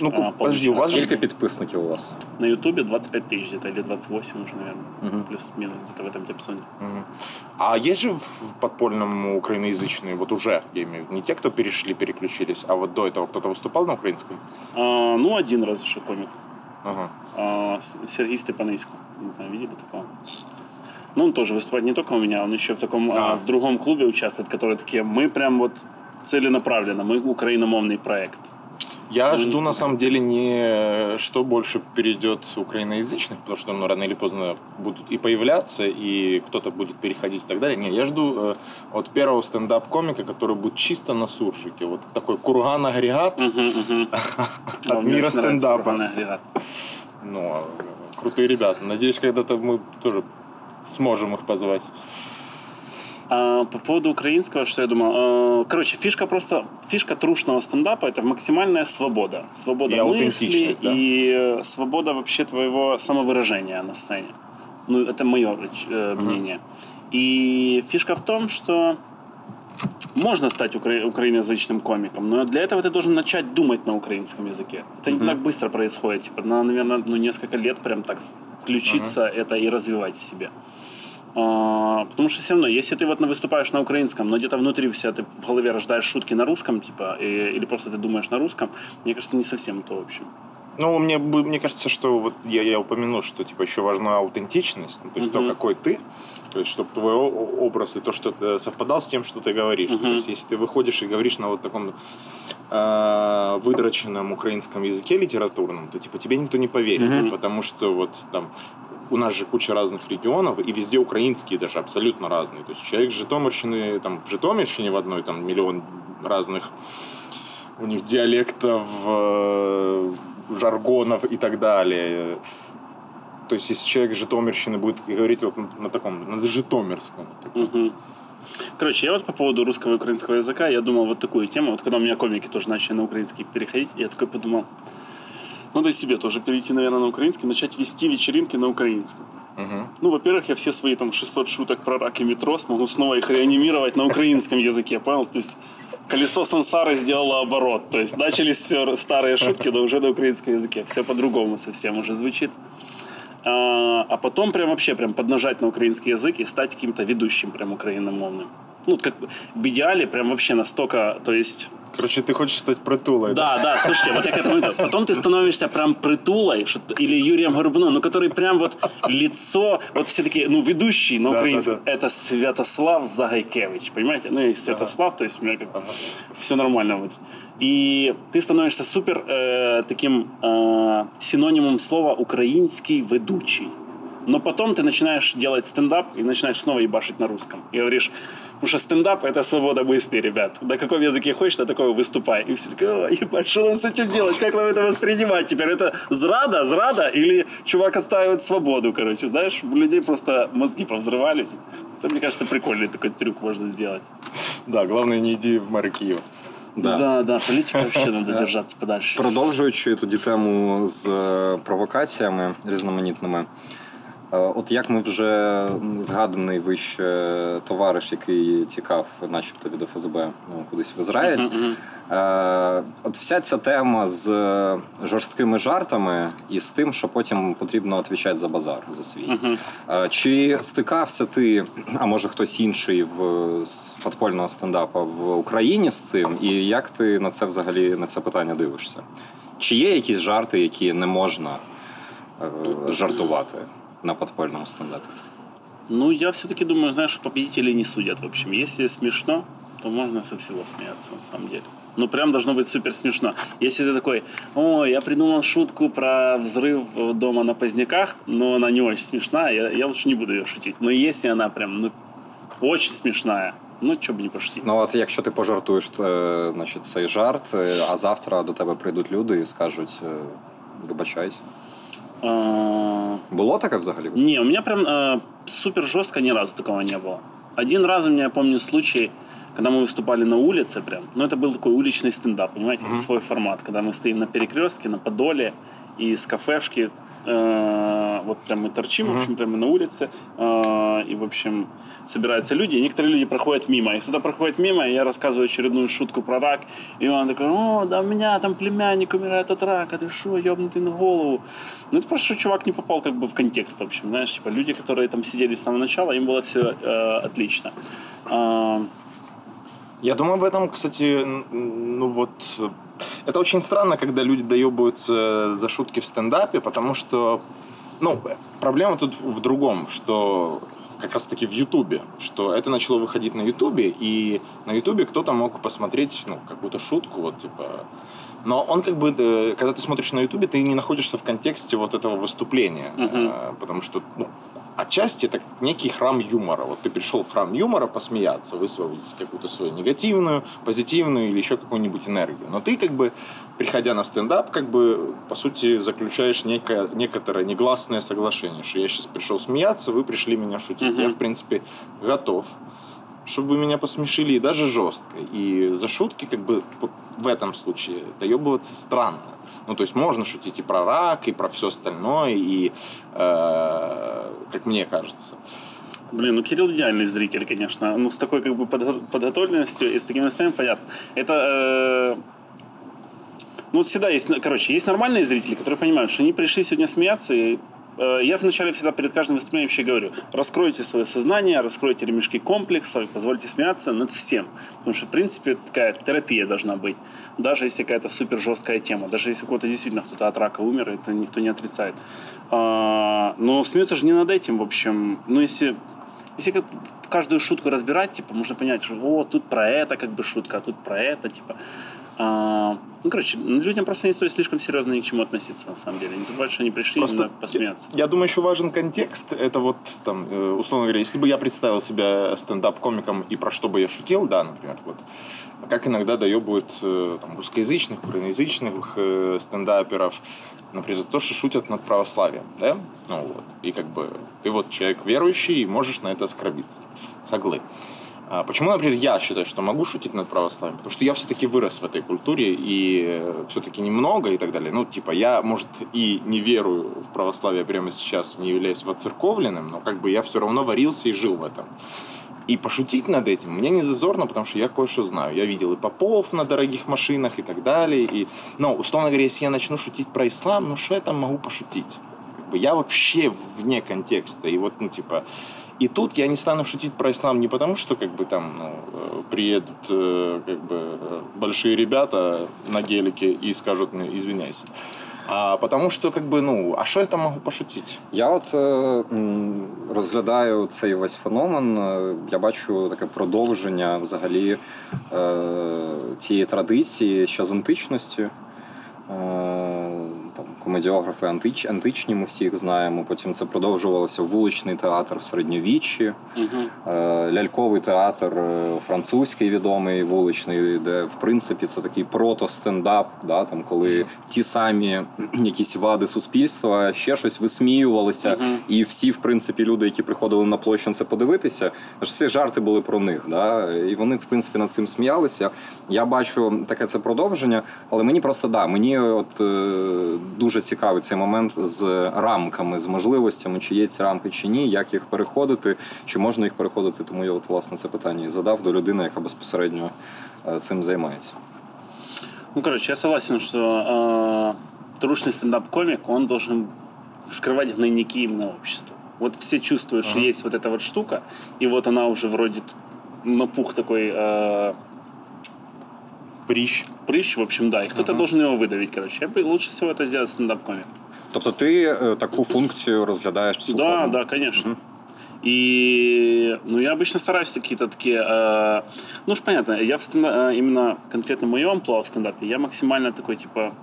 Ну, А, подожди, у вас же... Скільки підписників у вас? На Ютубе 25 тысяч где-то, или 28 уже, наверное. Мгм. Плюс-минус где-то в этом диапазоне. Мгм. А есть же в подпольном украиноязычные, вот уже, я имею в виду, не те, кто перешли, переключились, а вот до этого кто-то выступал на украинском? А, ну, один раз еще комик. Ага. А, С- Сергей Степанейско. Не знаю, видели такого? Ну, он тоже выступает не только у меня, он еще в таком, а, А. в другом клубе участвует, который такие, мы прям вот целенаправленно, мы украиномовный проект. Я жду на самом деле не что больше перейдет украиноязычных, потому что ну, рано или поздно будут и появляться, и кто-то будет переходить и так далее. Не, я жду э, от первого стендап-комика, который будет чисто на суржике. Вот такой курган-агрегат. От мира стендапа. Ну, э, крутые ребята. Надеюсь, когда-то мы тоже сможем их позвать. А, по поводу украинского, что я думал? А, короче, фишка просто, фишка трушного стендапа – это максимальная свобода. Свобода И мысли да? и э, свобода вообще твоего самовыражения на сцене. Ну, это мое э, мнение. И фишка в том, что можно стать укра- украиноязычным комиком, но для этого ты должен начать думать на украинском языке. Это не так быстро происходит. Типа, надо, наверное, ну, несколько лет прям так включиться это и развивать в себе. А, потому что все равно, если ты вот выступаешь на украинском, но где-то внутри себя ты в голове рождаешь шутки на русском, типа, и- или просто ты думаешь на русском, мне кажется, не совсем то, в общем. Ну, мне, мне кажется, что вот я, я упомянул, что типа еще важна аутентичность, ну, то есть Мгм. то, какой ты, то есть чтобы твой образ и то, что э, совпадал с тем, что ты говоришь. То Мгм. есть если ты выходишь и говоришь на вот таком э, выдроченном украинском языке литературном, то типа тебе никто не поверит, Мгм. потому что вот там у нас же куча разных регионов, и везде украинские даже абсолютно разные. То есть человек с Житомирщины, там в Житомирщине в одной там миллион разных у них диалектов, э, жаргонов и так далее. То есть, если человек с Житомирщины будет говорить вот на, таком, на житомирском, Мгм. Короче, я вот по поводу русского и украинского языка, я думал вот такую тему. Вот когда у меня комики тоже начали на украинский переходить, я такой подумал, надо и себе тоже перейти, наверное, на украинский, начать вести вечеринки на украинском. Мгм. Ну, во-первых, я все свои там 600 шуток про рак и метро смогу снова их реанимировать на украинском языке, понял? То есть колесо сансары сделало оборот. То есть начались все старые шутки, да уже на украинском языке. Все по-другому совсем уже звучит. А, а потом прям вообще прям поднажать на украинский язык и стать каким-то ведущим прям украиномовным. Ну, как в идеале прям вообще настолько, то есть Короче, ты хочешь стать притулой. Да, да, слушайте, вот я к этому иду. Потом ты становишься прям притулой, или Юрием Горбуном, ну, который прям вот лицо, вот все такие, ну, ведущий на Да, украинском, да, это Святослав Загайкевич, понимаете? Ну, и Святослав, то есть у меня как все нормально. Вот. И ты становишься супер э, таким э, синонимом слова «украинский ведущий». Но потом ты начинаешь делать стендап и начинаешь снова ебашить на русском. И говоришь, потому что стендап – это свобода мысли, ребят. На каком языке хочешь, на такого выступай. И все такие, «О, ебать, что нам с этим делать? Как нам это воспринимать теперь? Это зрада, зрада? Или чувак отстаивает свободу, короче, знаешь? У людей просто мозги повзрывались. Это, мне кажется, прикольный такой трюк можно сделать. Да, главное, не иди в мэры Киева. Да. да, да политика вообще надо держаться подальше. Продовжуючи тоді тему з е, провокаціями різноманітними. Е, От як ми вже згаданий вище товариш, який тікав, начебто від ФСБ ну, кудись в Ізраїль. Е, От вся ця тема з жорсткими жартами і з тим, що потім потрібно відповідати за базар за свій. Е, Чи стикався ти, а може хтось інший в з подпольного стендапа в Україні з цим? І як ти на це взагалі на це питання дивишся? Чи є якісь жарти, які не можна жартувати на подпольному стендапі? Ну, я все-таки думаю, знаешь, что победителей не судят, в общем. Если смешно, то можно со всего смеяться, на самом деле. Ну, прям должно быть супер смешно. Если ты такой, ой, я придумал шутку про взрыв дома на Поздняках, но она не очень смешная, я, я лучше не буду ее шутить. Но если она прям, ну, очень смешная, ну, что бы не пошутить. Ну, от якщо ти пожартуєш е, значить, цей жарт, е, а завтра до тебе прийдуть люди і скажуть: е, вибачайся. А, Було таке взагалі? Не, у меня прям э, супер жестко ни разу такого не было. Один раз у меня, я помню, случай, когда мы выступали на улице прям. Ну, это был такой уличный стендап, понимаете, это свой формат. Когда мы стоим на перекрестке, на Подоле, и с кафешки вот прям мы торчим, в общем, прямо на улице, э, и, в общем, собираются люди, и некоторые люди проходят мимо, и кто-то проходит мимо, и я рассказываю очередную шутку про рак, и он такой, о, да у меня там племянник умирает от рака, ты что, ебнутый на голову. Ну, это просто, что чувак не попал как бы в контекст, в общем, знаешь, типа люди, которые там сидели с самого начала, им было все отлично. Я думаю, в этом, кстати, ну вот... э, Это очень странно, когда люди доебываются за шутки в стендапе, потому что... Ну, э, проблема тут в другом, что как раз-таки в Ютубе, что это начало выходить на Ютубе, и на Ютубе кто-то мог посмотреть, ну, какую-то шутку, вот, типа... Но он как бы, э, когда ты смотришь на Ютубе, ты не находишься в контексте вот этого выступления, э, потому что, ну, отчасти это как некий храм юмора. Вот ты пришел в храм юмора посмеяться, высвободить какую-то свою негативную, позитивную или еще какую-нибудь энергию. Но ты как бы, приходя на стендап, как бы, по сути, заключаешь некое, некоторое негласное соглашение, что я сейчас пришел смеяться, вы пришли меня шутить. Я, в принципе, готов чтобы вы меня посмешили, и даже жестко. И за шутки, как бы, в этом случае доебываться странно. Ну, то есть можно шутить и про рак, и про все остальное, и, э, как мне кажется. Блин, ну Кирилл идеальный зритель, конечно. Ну, с такой как бы подго- подготовленностью и с таким настроением, понятно. Это... э, Ну, всегда есть... Короче, есть нормальные зрители, которые понимают, что они пришли сегодня смеяться, и я вначале всегда перед каждым выступлением вообще говорю, раскройте свое сознание, раскройте ремешки комплекса, позвольте смеяться над всем. Потому что, в принципе, это такая терапия должна быть. Даже если какая-то супер жесткая тема, даже если у кого-то действительно кто-то от рака умер, это никто не отрицает. А, но смеются же не над этим, в общем. Ну, если если как каждую шутку разбирать, типа, можно понять, что о, тут про это как бы шутка, а тут про это, типа. А, ну, короче, людям просто не стоит слишком серьезно ни к чему относиться, на самом деле. Не забывать, что они пришли именно посмеяться. Я, я думаю, еще важен контекст. Это вот, там, э, условно говоря, если бы я представил себя стендап-комиком и про что бы я шутил, да, например, вот, как иногда доебывают э, там, русскоязычных, украиноязычных э, стендаперов, например, за то, что шутят над православием, да? Ну вот. И как бы ты вот человек верующий и можешь на это оскорбиться. Соглы. А почему, например, я считаю, что могу шутить над православием? Потому что я все-таки вырос в этой культуре и все-таки немного и так далее. Ну, типа, я, может, и не верую в православие прямо сейчас, не являюсь воцерковленным, но как бы я все равно варился и жил в этом. И пошутить над этим мне не зазорно, потому что я кое-что знаю. Я видел и попов на дорогих машинах и так далее. И, ну, условно говоря, если я начну шутить про ислам, ну что я там могу пошутить? Как бы я вообще вне контекста. И вот, ну, типа, И тут я не стану шутить про ислам не потому, что как бы там ну, э, приедут э, как бы э, большие ребята на гелике и скажут мне извиняйся. А потому що, как би, ну, а що я там можу пошутити? Я от е, розглядаю цей весь феномен. Е, я бачу таке продовження взагалі е, цієї традиції ще з античності. Е, там, комедіографи антич, античні, ми всіх знаємо. Потім це продовжувалося вуличний театр в середньовіччі, Угу. ляльковий театр е, французький відомий вуличний, де в принципі це такий прото-стендап, да, там, коли ті самі якісь вади суспільства ще щось висміювалися, Мгм. і всі, в принципі, люди, які приходили на площу це подивитися, аж ці жарти були про них. Да? І вони, в принципі, над цим сміялися. Я бачу таке це продовження, але мені просто да, мені от е, дуже цікавий цей момент з рамками, з можливостями, чи є ці рамки чи ні, як їх переходити, чи можна їх переходити. Тому я от власне це питання і задав до людини, яка безпосередньо е, цим займається. Ну, короче, я согласен, что э, трушный стендап-комик, он должен вскрывать гнойники именно общества. Вот все чувствуют, что есть вот эта вот штука, и вот она уже вроде т- напух такой э, Прищ. прыщ, в общем, да, и кто-то должен его выдавить, короче. Я бы лучше всего это сделать стендап-комик. Тобто ти е, таку функцію розглядаєш цілком? Да, да, конечно. И, ну, я обычно стараюсь какие-то такие, э, ну, уж понятно, я в стенда- э, именно конкретно в моем амплуа в стендапе, я максимально такой, типа,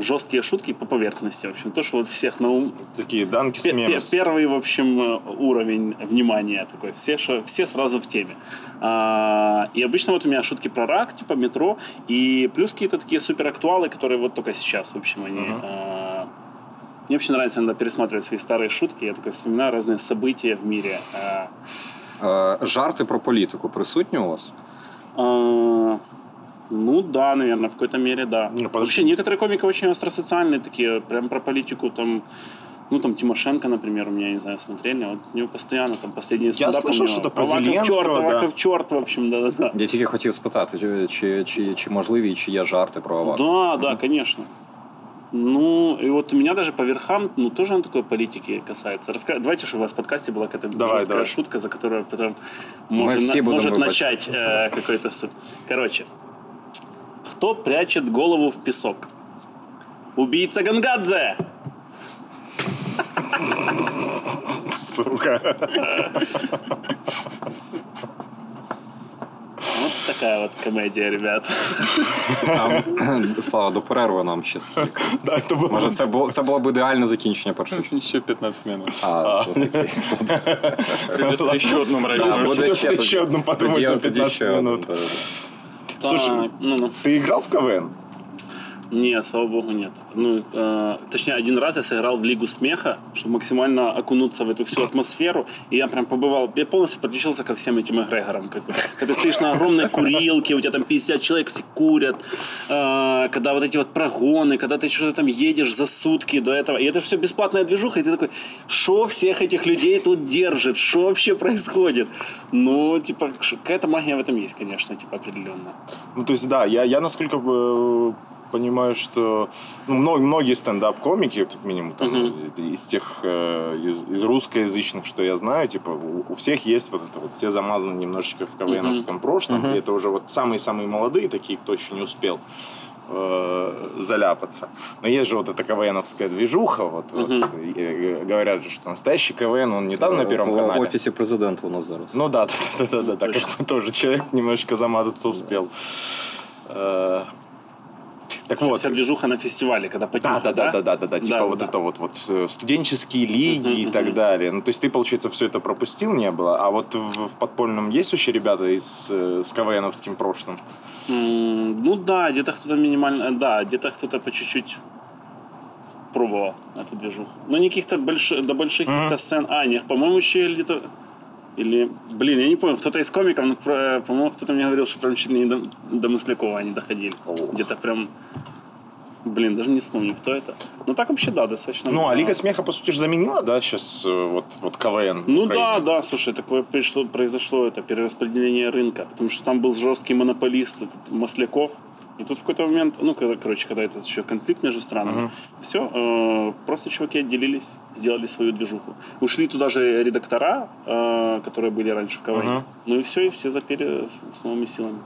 жесткие шутки по поверхности, в общем, то, что вот всех на ум... Такі данки Пе- пе- смемес. Первый, в общем, э, уровень внимания такой, все, шо- все сразу в теме. А, и обычно вот у меня шутки про рак, типа метро, и плюс какие-то такие суперактуалы, которые вот только сейчас, в общем, они... а, мне очень нравится иногда пересматривать свои старые шутки, я такой вспоминаю разные события в мире. А, Е, Жарти про політику присутні у вас? а, ну да, наверное, в какой-то мере, да. Ну, подожди. Вообще, некоторые комики очень остросоциальные такие, прям про политику, там, ну, там, Тимошенко, например, у меня, не знаю, смотрели, вот у него постоянно, там, последние стендапы слышал у него, что-то про Аваков Зеленского, черт, да. Аваков черт, в общем, да-да-да. Я тільки хотів спитати, чи, чи, чи, чи можливі, чи є жарти про Авакова? Да, да, конечно. Ну, и вот у меня даже по верхам, ну, тоже он такой политики касается. Раска... Давайте, чтобы у вас в подкасте была какая-то Давай, жесткая давай. шутка, за которую потом Мы может, все на- будем может выбачать. начать э, какой-то... су- Короче, кто прячет голову в песок? Убийца Гангадзе! Сука. Вот такая вот комедия, ребят. Там, Слава, до перерви нам ще скільки. Да, это было... Може, це було, це було б ідеальне закінчення першої частини. Еще 15 минут. А, окей. Придется еще одну мразь. Да, Може, буде придеться ще ще тоді. одну подумати Тоді- за тоді 15 ще одну, минут. да-да-да. Слушай, ну, ну. Ты играл в КВН? Нет, слава богу, нет. Ну, э, точнее, один раз я сыграл в Лигу смеха, чтобы максимально окунуться в эту всю атмосферу. И я прям побывал, я полностью подключился ко всем этим эгрегорам. Как бы. Когда ты стоишь на огромной курилке, у тебя там 50 человек все курят, э, когда вот эти вот прогоны, когда ты что-то там едешь за сутки до этого. И это все бесплатная движуха, и ты такой, что всех этих людей тут держит, что вообще происходит? Ну, типа, какая-то магия в этом есть, конечно, типа, определенно. Ну, то есть, да, я, я насколько бы понимаю, что ну, мно- многие стендап-комики, как минимум, там, Мгм. из тех, э, из, из русскоязычных, что я знаю, типа, у, у всех есть вот это вот, все замазаны немножечко в КВНовском прошлом, и это уже вот самые-самые молодые такие, кто еще не успел э, заляпаться. Но есть же вот эта КВНовская движуха, вот, вот, и, э, говорят же, что настоящий КВН, он не там на Первом в, канале. в офісі президента у нас зараз. Ну да, да, да, да, да, да, Точно. как тоже человек немножечко замазаться успел. Э, Так вот, Вся движуха на фестивале, когда да, потеха, да, да, да, да, да, да, типа Да, вот да. это вот, вот э, студенческие лиги и так далее. Ну, то есть ты, получается, все это пропустил, не было, а вот в, в подпольном есть вообще ребята из, э, с КВНовским прошлым? Ну да, где-то кто-то минимально, да, где-то кто-то по чуть-чуть пробовал эту движуху. Но не каких-то больших, до больших Мгм. каких-то сцен. А, нет, по-моему, еще где-то... Или, блин, я не помню, кто-то из комиков, ну, про- по-моему, кто-то мне говорил, что прям чуть ли не до, до Маслякова они доходили. О. Где-то прям... Блин, даже не вспомню, кто это. Ну так вообще, да, достаточно. Ну, а. Лига смеха, по сути, же заменила, да, сейчас вот, вот КВН? Ну да, да, слушай, такое пришло, произошло это перераспределение рынка, потому что там был жесткий монополист, этот Масляков, И тут в какой-то момент, ну, когда, короче, когда это еще конфликт между странами, все, просто чуваки отделились, сделали свою движуху. Ушли туда же редактора, э, которые были раньше в КВН. Мгм. Ну и все, и все запели с новыми силами.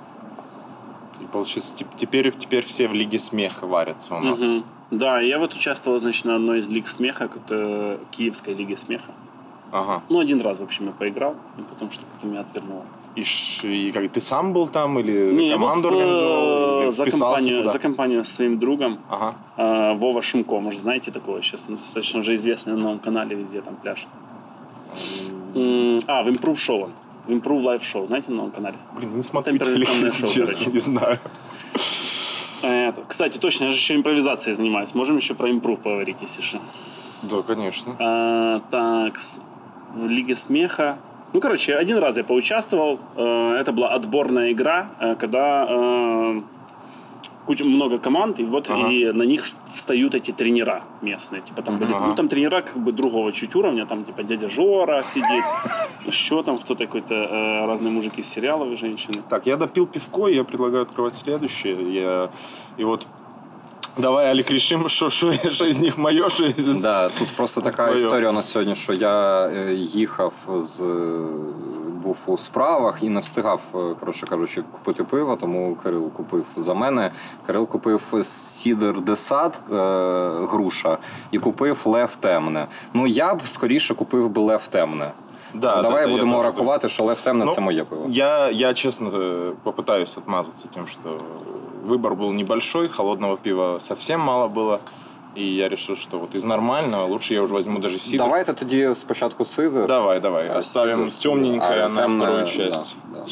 И получается, теп- теперь, теперь все в Лиге Смеха варятся у нас. Мгм. Да, я вот участвовал, значит, на одной из лиг смеха, как-то Киевской лиге смеха. Ага. Ну, один раз, в общем, я поиграл, и потом что-то меня отвернуло. И, ш- и как, ты сам был там или Не, я команду был, организовал? э, Или за компанию, куда? за компанию с своим другом Ага. э, Вова Шумко. Может, знаете такого сейчас? Он достаточно уже известный на новом канале, везде там. М, А, в Improve Show он. Improve Live Show, знаете, на новом канале? Блин, не смотрю телек, шоу, честно, короче. не знаю. Э, это, Кстати, точно, я же еще импровизацией занимаюсь. Можем еще про Improve поговорить, если что. Да, конечно. А, так, в Лиге смеха. Ну, короче, один раз я поучаствовал. Э, Это была отборная игра, э, когда куча, много команд, и вот Ага. и на них с- встают эти тренера местные. Типа там были, Ага. ну там тренера как бы другого чуть уровня, там типа дядя Жора сидит, еще там кто-то какой-то э, разные мужики из сериалов и женщины. Так, я допил пивко, и я предлагаю открывать следующее. Я... И вот давай, Алик, решим, що, що, що із них моє, що із... Да, тут просто така Твоє. історія на сьогодні, що я е, їхав з е, був у справах і не встигав, е, коротше кажучи, купити пиво, тому Кирил купив за мене. Кирил купив сідер десад е, груша і купив лев темне. Ну я б скоріше купив би лев темне. Да, Ну, Давай да, да, будемо я теж рахувати, що лев темне Ну, це моє пиво. Я, я, честно, э, попытаюсь отмазаться тем, что выбор был небольшой, холодного пива совсем мало было. И я решил, что вот из нормального лучше я уже возьму даже сидр. Давайте тоді спочатку сидер. Давай, давай. а Оставим сидер- темненькое а на вторую да, часть. да, да.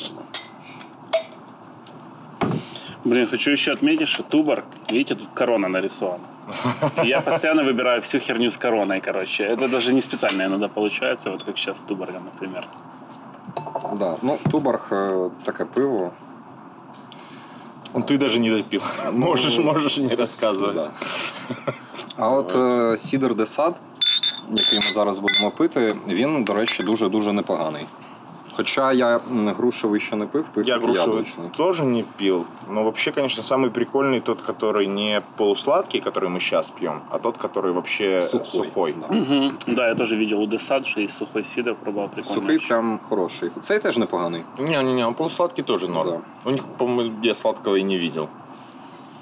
Блин, хочу еще отметить, что Туборг, видите, тут корона нарисована. Я постоянно выбираю всю херню с короной, короче. Это даже не специально иногда получается, вот как сейчас с Туборгом, например. Да. Ну, Туборг е, таке пиво. Ну, Ты даже не допил. Можешь, можешь не рассказывать. Да. А от е, Сідер Десад, який ми зараз будемо пити, він, до речі, дуже-дуже непоганий. Хоча я м, грушевий ще не пив, пив Я тільки грушевый яблучний. тоже не пил. Но вообще, конечно, самый прикольный тот, который не полусладкий, который мы сейчас пьем, а тот, который вообще Сухой. сухой. Да. Мгм. Да, я тоже видел у Десад, что есть сухой сидр, пробовал прикольно. Сухий прям хороший. Цей теж непоганий. Не-не-не, он полусладкий тоже норм. Да. У них, по-моему, я сладкого и не видел.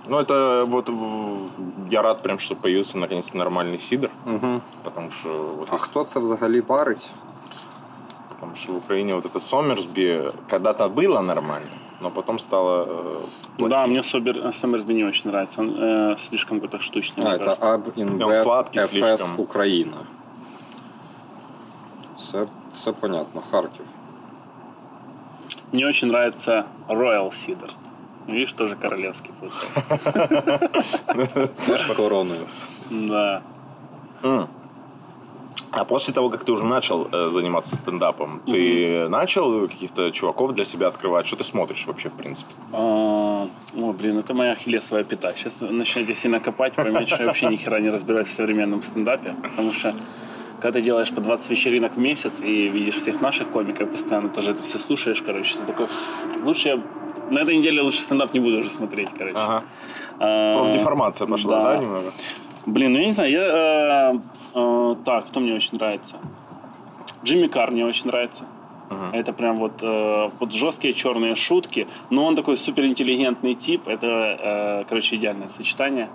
Ну, это вот в- я рад прям, что появился наконец-то нормальный сидр, Угу. потому что вот А из- хто це взагалі варить? потому что в Украине вот это Сомерсби когда-то было нормально, но потом стало э, плохим. Да, мне Собер, Сомерсби не очень нравится. Он э, слишком какой-то штучный, А, мне це кажется. Аб он Інбев сладкий ФС слишком. Україна. Все, все понятно. Харків. Мне очень нравится Royal Cider. Видишь, тоже королевский получается. Теж з короною. Да. А после того, как ты уже начал э, заниматься стендапом, ты начал каких-то чуваков для себя открывать? Что ты смотришь вообще, в принципе? А, О, блин, это моя ахиллесовая пята. Сейчас начнете сильно копать, поймете, что я вообще ни хера не разбираюсь в современном стендапе. Потому что когда ты делаешь по 20 вечеринок в месяц и видишь всех наших комиков постоянно, тоже это все слушаешь, короче, ты такой, лучше я на этой неделе лучше стендап не буду уже смотреть, короче. Ага. А, Профдеформация пошла, да. да, немного? Блин, ну я не знаю, я... э, так, кто мне очень нравится? Джимми Кар мне очень нравится. Это прям вот, э, вот жесткие черные шутки, но он такой суперинтеллигентный тип. Это, э, короче, идеальное сочетание.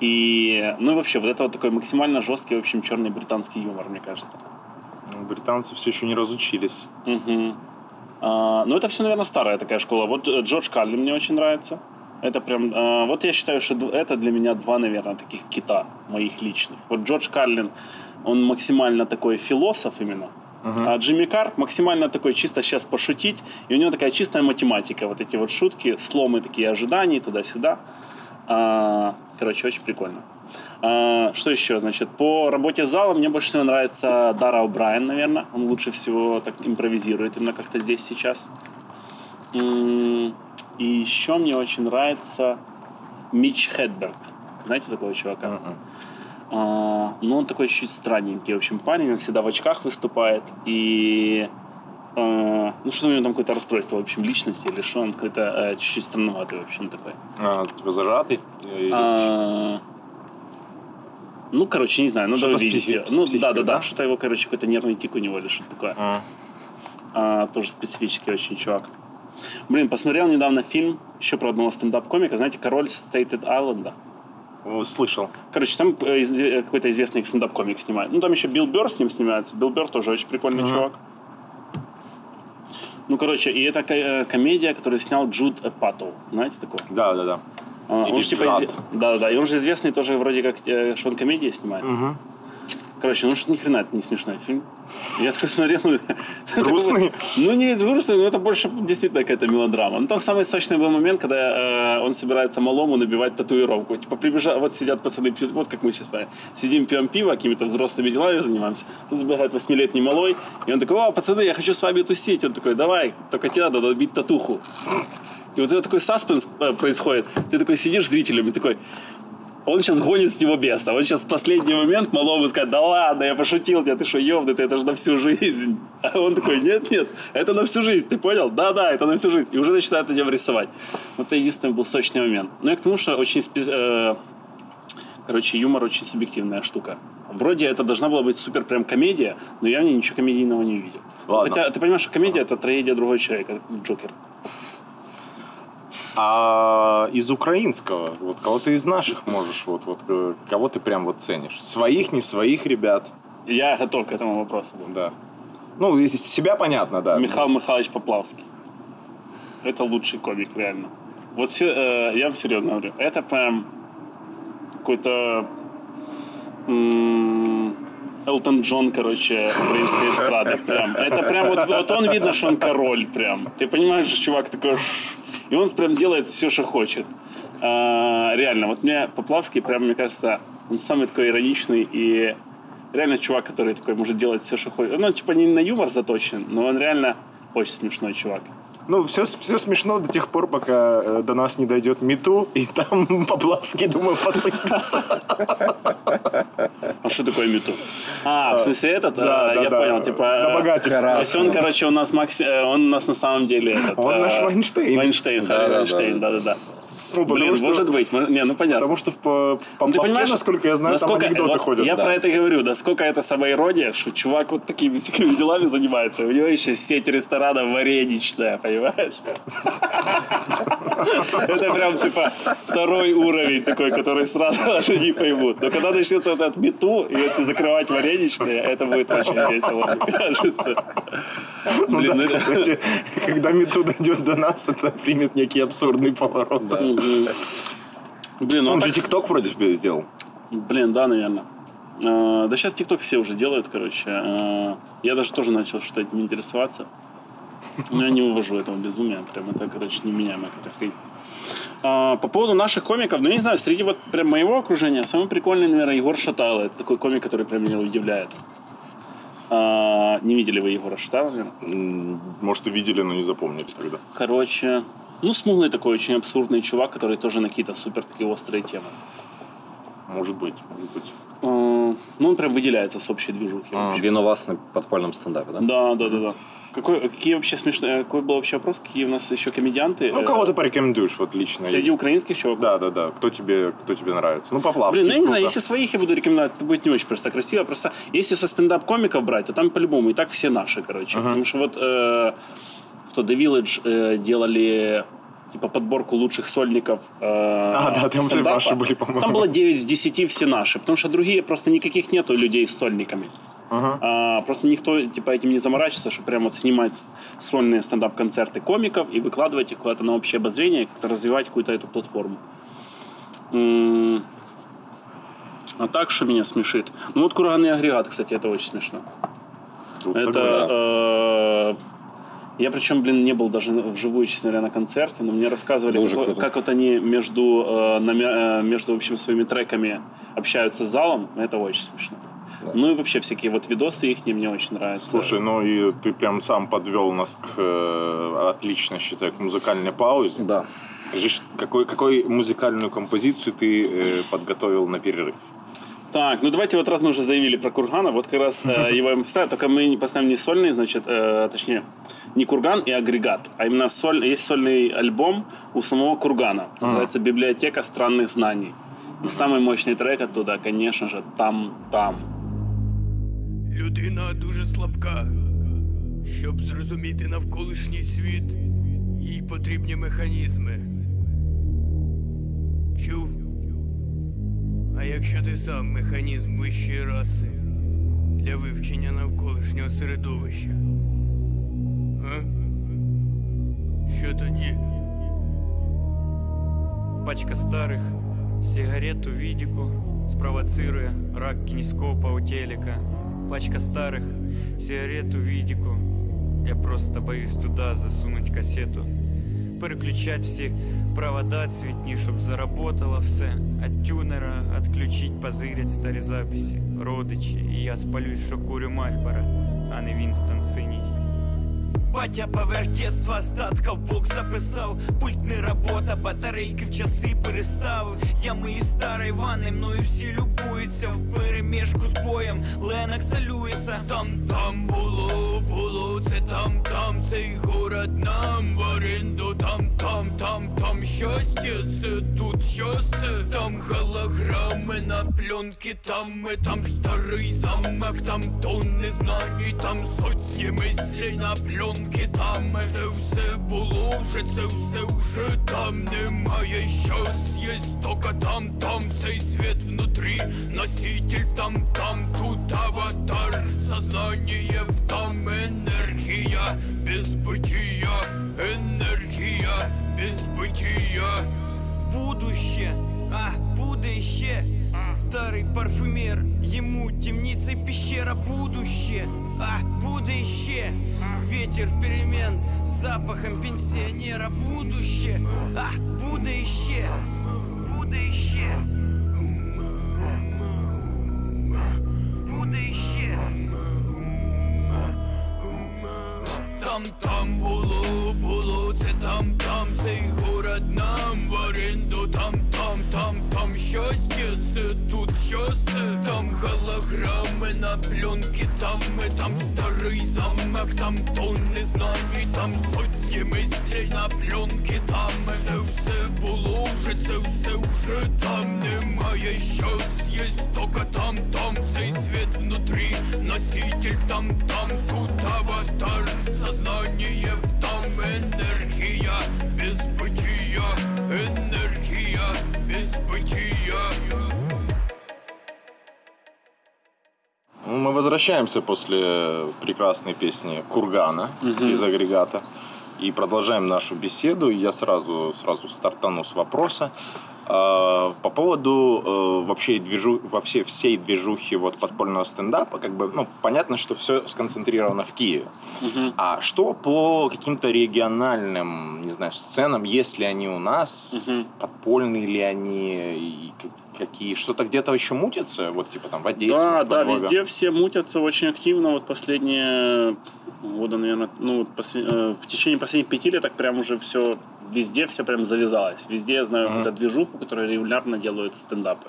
И, ну и вообще, вот это вот такой максимально жесткий, в общем, черный британский юмор, мне кажется. Ну, Британцы все еще не разучились. Мгм. А, ну, это все, наверное, старая такая школа. Вот э, Джордж Калли мне очень нравится. Это прям... а, вот я считаю, что это для меня два, наверное, таких кита моих личных. Вот Джордж Каллин, он максимально такой философ именно. А Джимми Карп максимально такой чисто сейчас пошутить. И у него такая чистая математика. Вот эти вот шутки, сломы такие ожиданий туда-сюда. А, короче, очень прикольно. А, что еще? Значит, по работе зала мне больше всего нравится Дара О'Брайен, наверное. Он лучше всего так импровизирует именно как-то здесь сейчас. М, И еще мне очень нравится Мич Хедберг. Знаете такого чувака? Мгм. А, ну, он такой чуть странненький, в общем, парень. Он всегда в очках выступает. И э, ну, что у него там какое-то расстройство, в общем, личности, или что он какой-то э, чуть-чуть странноватый, в общем, такой. А, типа зажатый? А, ну, короче, не знаю, увидеть. психи- с Ну, психикой, да, да, да, да? что-то его, короче, какой-то нервный тик у него или что-то такое. А. А, тоже специфический очень чувак. Блин, посмотрел недавно фильм еще про одного стендап-комика, знаете, «Король Стейтен-Айленда». Слышал. Короче, там э, э, какой-то известный стендап-комик снимает. Ну, там еще Билл Берр с ним снимается. Билл Берр тоже очень прикольный чувак. Ну, короче, и это э, комедия, которую снял Джуд Эпатоу. Знаете такое? Да, да, да. А, он Или типа изв- Да, да, да. И он же известный тоже вроде как, что он комедии снимает. Короче, ну что ни хрена это не смешной фильм. Я такой смотрел. Грустный? Ну не грустный, но это больше действительно какая-то мелодрама. Ну там самый сочный был момент, когда э, он собирается малому набивать татуировку. Типа прибежал, вот сидят пацаны пьют, вот как мы сейчас с. Сидим, пьем пиво, какими-то взрослыми делами занимаемся. Тут забегает восьмилетний малой, и он такой, о, пацаны, я хочу с вами тусить. Он такой, давай, только тебе надо бить татуху. И вот это такой саспенс э, происходит. Ты такой сидишь зрителем и такой, он сейчас гонит с него беса. Он сейчас в последний момент малому скажет, да ладно, я пошутил тебя, ты что, ёбнутый, это же на всю жизнь. А он такой, нет, нет, это на всю жизнь, ты понял? Да, да, это на всю жизнь. И уже начинает тебя рисовать. Вот это единственный был сочный момент. Но я к тому, что очень... э, Короче, юмор очень субъективная штука. Вроде это должна была быть супер прям комедия, но я в ней ничего комедийного не увидел. Ладно. Хотя ты понимаешь, что комедия это трагедия другого человека, Джокер. А из украинского, вот кого ты из наших можешь, вот, вот э, кого ты прям вот ценишь? Своих, не своих ребят, Я готов к этому вопросу. был. да. Ну, из себя понятно, да. Михаил Михайлович Поплавский. Это лучший комик, реально. Вот э, я вам серьезно говорю, это прям какой-то м, Элтон Джон, короче, украинской эстрады. Прям. Это прям вот, вот он видно, что он король прям. Ты понимаешь, что чувак такой... И он прям делает все, что хочет. А, реально, вот мне Поплавский прям, мне кажется, он самый такой ироничный и реально чувак, который такой может делать все, что хочет. Ну, типа не на юмор заточен, но он реально очень смешной чувак. Ну, все, все смешно до тех пор, пока э, до нас не дойдет Мету, и там Поплавский, думаю, посыпется. А что такое мету? А, в смысле этот? Да, А, да, я да. понял, типа... На э, богатство. То есть он, короче, у нас Макси... э, он у нас на самом деле этот... Он э, наш Вайнштейн. Вайнштейн, да, Вайнштейн, да-да-да. Ну, потому Блин, что- может быть. мо- Не, ну понятно. Потому что в по- Ну, ты понимаешь, насколько я знаю, там насколько- анекдоты вот ходят. Я Да. про это говорю, насколько это самоирония, что чувак вот такими всякими делами занимается. У него еще сеть ресторанов вареничная, понимаешь? Это прям типа второй уровень такой, который сразу даже не поймут. Но когда начнется вот этот мету, и если закрывать вареничные, это будет очень весело, мне кажется. Ну Блин, да, ну это- кстати, когда Мету дойдет до нас, это примет некий абсурдный поворот. да. Блин, ну а Он же ТикТок вроде себе сделал. Блин, да, наверное. А, да сейчас ТикТок все уже делают, короче. А, я даже тоже начал что-то этим интересоваться. Но я не вывожу этого безумия. Прям это, короче, неменяемая какая-то хрень. А, по поводу наших комиков, ну, я не знаю, среди вот прям моего окружения самый прикольный, наверное, Егор Шатайло. Это такой комик, который прям меня удивляет. А, не видели вы Егора Шатайла, наверное? Может, и видели, но не запомнили тогда. Короче, ну, смуглый такой очень абсурдный чувак, который тоже на какие-то супер такие острые темы. Может быть, может быть. А, ну, он прям выделяется с общей движухи. вообще. Він у вас на подпольном стендапе, да? Да, да, да, да. Какой, какие вообще смешные, какой был вообще вопрос, какие у нас еще комедианты? Ну, э, кого ты порекомендуешь, вот лично? Среди украинских чуваков? Да, да, да. Кто тебе, кто тебе нравится? Ну, Поплавский. Блин, ну я не знаю, если своих я буду рекомендовать, это будет не очень просто красиво. Просто если со стендап-комиков брать, то там по-любому и так все наши, короче. Потому что вот э, кто The Village э, делали типа подборку лучших сольников э, А, да, там стендапа. ваши были, по-моему. Там было 9 с 10 все наши, потому что другие просто никаких нету людей с сольниками. А, просто никто типа этим не заморачивается, что прям вот снимать сольные стендап-концерты комиков и выкладывать их куда-то на общее обозрение, как-то развивать какую-то эту платформу. М, А так, что меня смешит? Ну вот курганный агрегат, кстати, это очень смешно. Тут Это э, я причем, блин, не был даже вживую, честно говоря, на концерте, но мне рассказывали, как, круто. как вот они между, э, намя- э, между в общем, своими треками общаются с залом. Это очень смешно. Ну и вообще всякие вот видосы их мне очень нравятся. Слушай, ну и ты прям сам подвел нас к э, отлично, считаю, к музыкальной паузе. Да. Скажи, какой, какой музыкальную композицию ты э, подготовил на перерыв? Так, ну давайте вот раз мы уже заявили про Кургана, вот как раз э, его им поставим, только мы не поставим не сольный, значит, э, точнее, не Курган и агрегат, а именно соль, есть сольный альбом у самого Кургана, называется «Библиотека странных знаний». И самый мощный трек оттуда, конечно же, «Там-там». Людина дуже слабка. Щоб зрозуміти навколишній світ, їй потрібні механізми. Чув? А якщо ти сам механізм вищої раси для вивчення навколишнього середовища? А? Що тоді? Пачка старых сигарет у Видику спровоцируя рак кинескопа у телека. Пачка старых сигарет у Видику. Я просто боюсь туда засунуть кассету. Переключать всі провода цвітні, щоб заработало все. От тюнера отключить, позирять старі записи. Родичі, і я спалюсь, що курю Мальбора, а не Вінстон синій. Батя поверх статка остатков бок записав. Пульт не работа, батарейки в часи переставив Я мої старої ванни, мною всі любуються В перемішку з боєм Ленокса Люїса Там там було, було, це там, там Цей город нам в оренду. Там, там, там, там щастя, це тут щастя. Там голограми на пленки, там ми, там старий замок. Там тонни знань, там сотні мислей на пленки. Там Це все було вже, це все вже там немає щас є тока там, там цей світ внутрі. Носитель там, там, тут аватар. Сознание в там енергія без бытия Енергія без бытия будуще, а буде ще Старий парфюмер, йому темниця й пещера будуще, а буде ще Ветер перемен з запахом пенсіонера будуще, а буде ще, Там, там було, було, це там, там, цей город нам в оренду, там, там, там, там щастя, це тут щастя, там голограми на пленки, там ми, там старий замок, там тонни знань, там сотні мислей на пленки, там це все було вже, це все вже там. Немає щас, є тока там, там, цей світ внутрі, носитель там, там, тут аватар, сознание в там енергія, без бытия, енергія, без бытия. Мы возвращаемся после прекрасной песни Кургана из агрегата и продолжаем нашу беседу. Я сразу, сразу стартану с вопроса. А, По поводу э, вообще движу, вообще всей движухи вот подпольного стендапа, как бы, ну, понятно, что все сконцентрировано в Киеве. А что по каким-то региональным, не знаю, сценам, есть ли они у нас, подпольные ли они, и какие, что-то где-то еще мутится, вот типа там в Одессе, Да, может, да, во Львове? везде все мутятся очень активно. Вот последние года, наверное, ну, вот э, в течение последних пяти лет так прям уже все, везде все прям завязалось. Везде я знаю какую-то движуху, которая регулярно делают стендапы.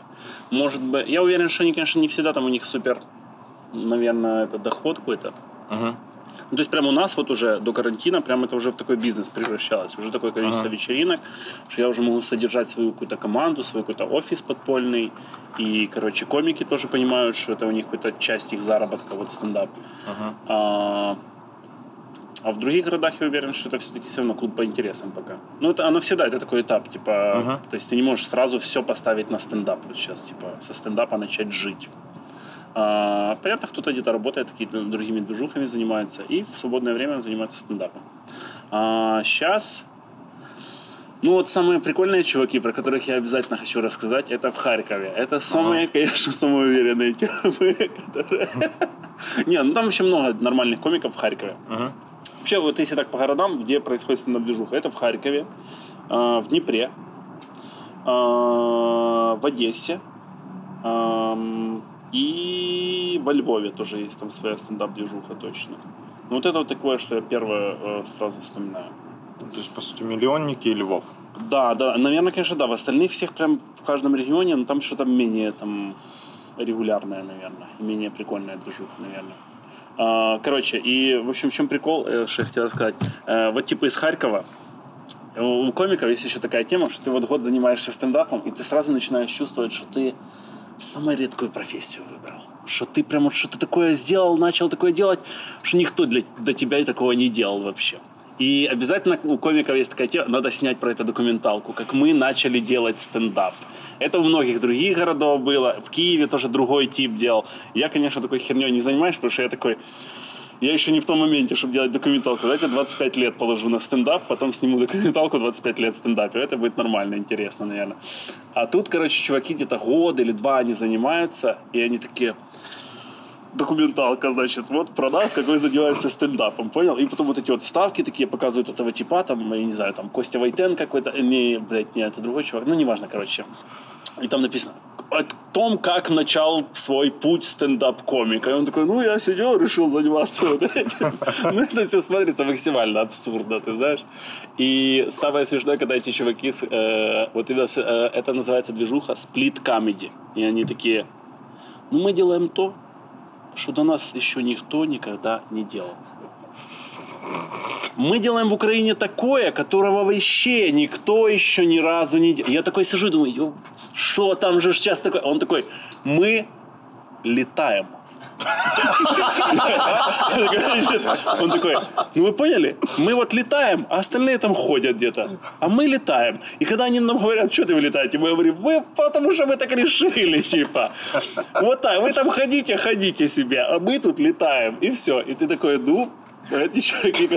Может быть, я уверен, что они, конечно, не всегда там у них супер, наверное, это доход какой-то. Мгм. Ну, то есть прямо у нас вот уже до карантина прям это уже в такой бизнес превращалось. Уже такое количество вечеринок, что я уже могу содержать свою какую-то команду, свой какой-то офис подпольный. И, короче, комики тоже понимают, что это у них какая-то часть их заработка, вот стендап. А, а в других городах я уверен, что это все-таки все равно клуб по интересам пока. Ну, это оно всегда, это такой этап, типа, то есть ты не можешь сразу все поставить на стендап вот сейчас, типа, со стендапа начать жить. А, понятно, кто-то где-то работает, какими-то другими движухами занимается, и в свободное время занимается стендапом. А, сейчас, ну вот самые прикольные чуваки, про которых я обязательно хочу рассказать, это в Харькове. Это самые, конечно, самые уверенные типы, которые... Не, ну там вообще много нормальных комиков в Харькове. Вообще, вот если так по городам, где происходит стендап-движуха, это в Харькове, а, в Днепре, а, в Одессе, и во Львове тоже есть там своя стендап-движуха точно. Ну, вот это вот такое, что я первое э, сразу вспоминаю. То есть, по сути, миллионники и Львов. Да, да, наверное, конечно, да. В остальных всех прям в каждом регионе, но там что-то менее там регулярная, наверное, и менее прикольная движуха, наверное. А, Короче, и, в общем, в чем прикол, э, что я хотел рассказать. Э, Вот типа из Харькова у у комиков есть еще такая тема, что ты вот год занимаешься стендапом, и ты сразу начинаешь чувствовать, что ты самую редкую профессию выбрал. Что ты прям вот что-то такое сделал, начал такое делать, что никто для, до тебя и такого не делал вообще. И обязательно у комиков есть такая тема, надо снять про это документалку, как мы начали делать стендап. Это у многих других городов было. В Киеве тоже другой тип делал. Я, конечно, такой херней не занимаюсь, потому что я такой, я еще не в том моменте, чтобы делать документалку. Давайте 25 лет положу на стендап, потом сниму документалку 25 лет стендапе. Это будет нормально, интересно, наверное. А тут, короче, чуваки где-то год или два они занимаются, и они такие, документалка, значит, вот про нас, как вы занимаетесь стендапом, понял? И потом вот эти вот вставки такие показывают этого типа, там, я не знаю, там, Костя Вайтен какой-то, э, не, блядь, не, это другой чувак, ну, неважно, короче. И там написано, о том, как начал свой путь стендап-комика. И он такой, ну, я сидел, решил заниматься вот этим. Ну, это все смотрится максимально абсурдно, ты знаешь. И самое смешное, когда эти чуваки, э, вот э, это называется движуха сплит comedy. И они такие, ну, мы делаем то, что до нас еще никто никогда не делал. Мы делаем в Украине такое, которого вообще никто еще ни разу не делал. Я такой сижу и думаю, «Ё, что там же сейчас такое? Он такой, мы летаем. Он такой, ну вы поняли, мы вот летаем, а остальные там ходят где-то, а мы летаем. И когда они нам говорят, что ты вы летаете, мы говорим, мы потому что мы так решили, типа. Вот так, вы там ходите, ходите себе, а мы тут летаем, и все. И ты такой, ну, эти чуваки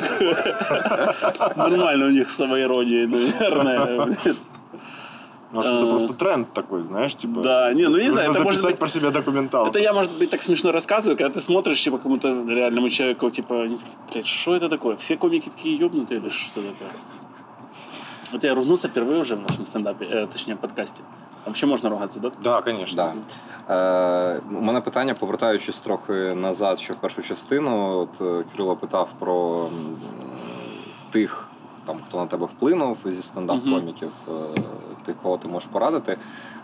нормально у них с самоиронией, наверное. Может, это просто тренд такой, знаешь, типа... Да, не, ну не знаю, это может записать быть- про себя документалку. Это я, может быть, так смешно рассказываю, когда ты смотришь, типа, кому-то реальному человеку, типа, они такие, блядь, что это такое? Все комики такие ебнутые или что такое? Вот я ругнулся впервые уже в нашем стендапе, э, точнее, подкасте. Вообще можна ругатися, да? Да, конечно. Да. Е, у мене питання, повертаючись трохи назад, ще в першу частину. От Кирило питав про тих, там, хто на тебе вплинув зі стендап-коміків, е, тих, кого ти можеш порадити.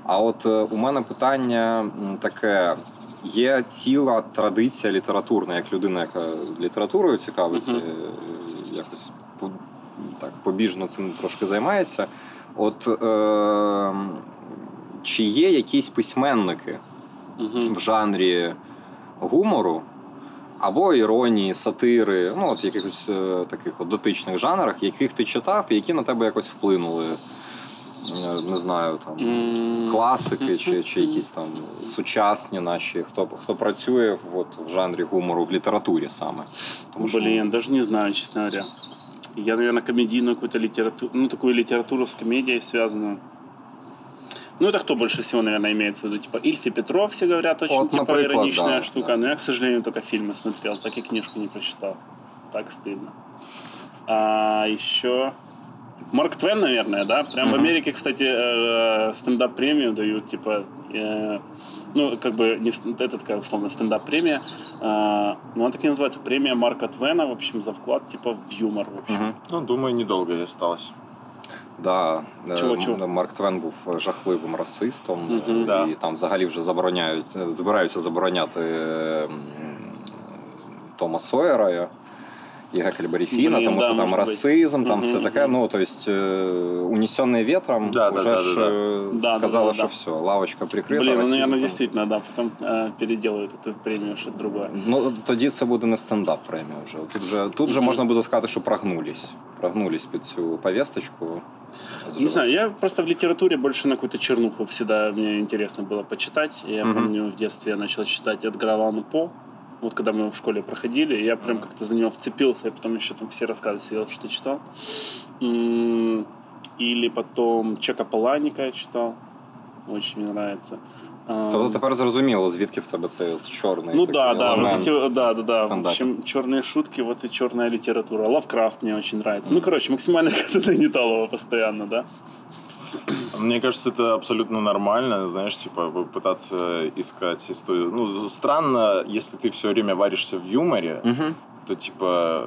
А от е, у мене питання таке. Є ціла традиція літературна, як людина, яка літературою цікавиться, е, якось так побіжно цим трошки займається. От е, чи є якісь письменники Угу. в жанрі гумору або іронії, сатири, ну от якихось е, таких от дотичних жанрах, яких ти читав і які на тебе якось вплинули? Е, Не знаю, там класики чи, чи якісь там сучасні наші, хто, хто працює в, от, в жанрі гумору в літературі саме. Тому що Блин, даже не знаю, честно говоря. Я, наверное, комедийную какую-то литературу, ну, такую литературу с комедией связанную. Ну, это кто больше всего, наверное, имеется в виду? Типа Ильф и Петров, все говорят, очень Вот, типа например, ироничная да, штука. да. Но я, к сожалению, только фильмы смотрел, так и книжку не прочитал. Так стыдно. А еще... Марк Твен, наверное, да? Прям в Америке, кстати, э, стендап-премию дают, типа... э, ну, как бы, не, это такая, условно, стендап-премия. э, но она так и называется. Премия Марка Твена, в общем, за вклад, типа, в юмор, в общем. Ну, думаю, недолго ей осталось. Да, е, чого? Марк Твен був жахливим расистом, угу, і Да. там взагалі вже забороняють, е, збираються забороняти е, Тома Сойера і Геккельбері Фіна, Блін, тому да, що там може бути. расизм, там Мгм, все таке. мгм. Ну, то есть, унесенные ветром, Да, да, вже да, ж да, да. е, Да, да, сказали, да, що да. все, лавочка прикрита. Блин, ну, расизм наверное, там. действительно, да. Потом э, переделают эту премию, в что-то другое. Ну, тоді це буде не стендап премія вже. Тут вже, тут вже Мгм. можна буде сказати, що прогнулись. Прогнулись під цю повісточку. Не знаю, я просто в литературе больше на какую-то чернуху всегда мне интересно было почитать. Я Мгм. помню, в детстве я начал читать Эдгара Аллана По. Вот когда мы его в школе проходили, я прям как-то за него вцепился, и потом еще там все рассказы сидел, что читал. Или потом Чека Паланика я читал. Очень мне нравится. Тобто тепер зрозуміло, звідки в тебе цей чорний Ну да, да, вот эти, да, да, да. В общем, черные шутки, вот и черная литература. Лавкрафт мне очень нравится. Ну, короче, максимально как-то нагнетал постоянно, да. Мне кажется, это абсолютно нормально, знаешь, типа пытаться искать историю. Ну, странно, если ты все время варишься в юморе, Мгм. то типа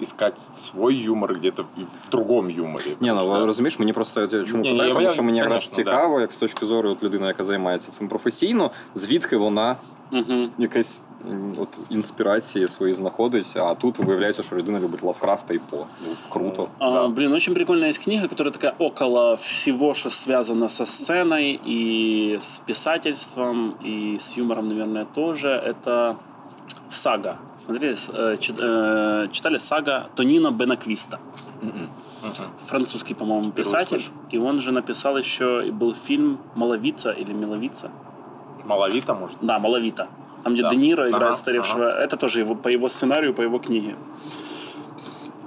искать свой юмор где-то в другом юморі. Ні, Тому ну що- розумієш, мені просто я чому Ні, ні, питаю, я- тому я- що мені якраз конечно, да. цікаво, як з точки зору от людини, яка займається цим професійно, звідки вона Мгм. якась м, от інспірації свої знаходить, а тут виявляється, що людина любить Лавкрафта і по. Ну, круто. А, Блин, очень прикольная есть книга, которая такая около всего, что связано со сценой и с писательством, и с юмором, наверное, тоже. Это «Сага». Смотрели? С- э, чит- э, Читали «Сага» Тонино Бенаквиста. Французский, по-моему, писатель. слышу. И он же написал еще, и был фильм «Маловица» или «Миловица». Маловито, может? Да, «Маловита». Там, где Да. Де Ниро Ага, играет старевшего. Это тоже его, по его сценарию, по его книге.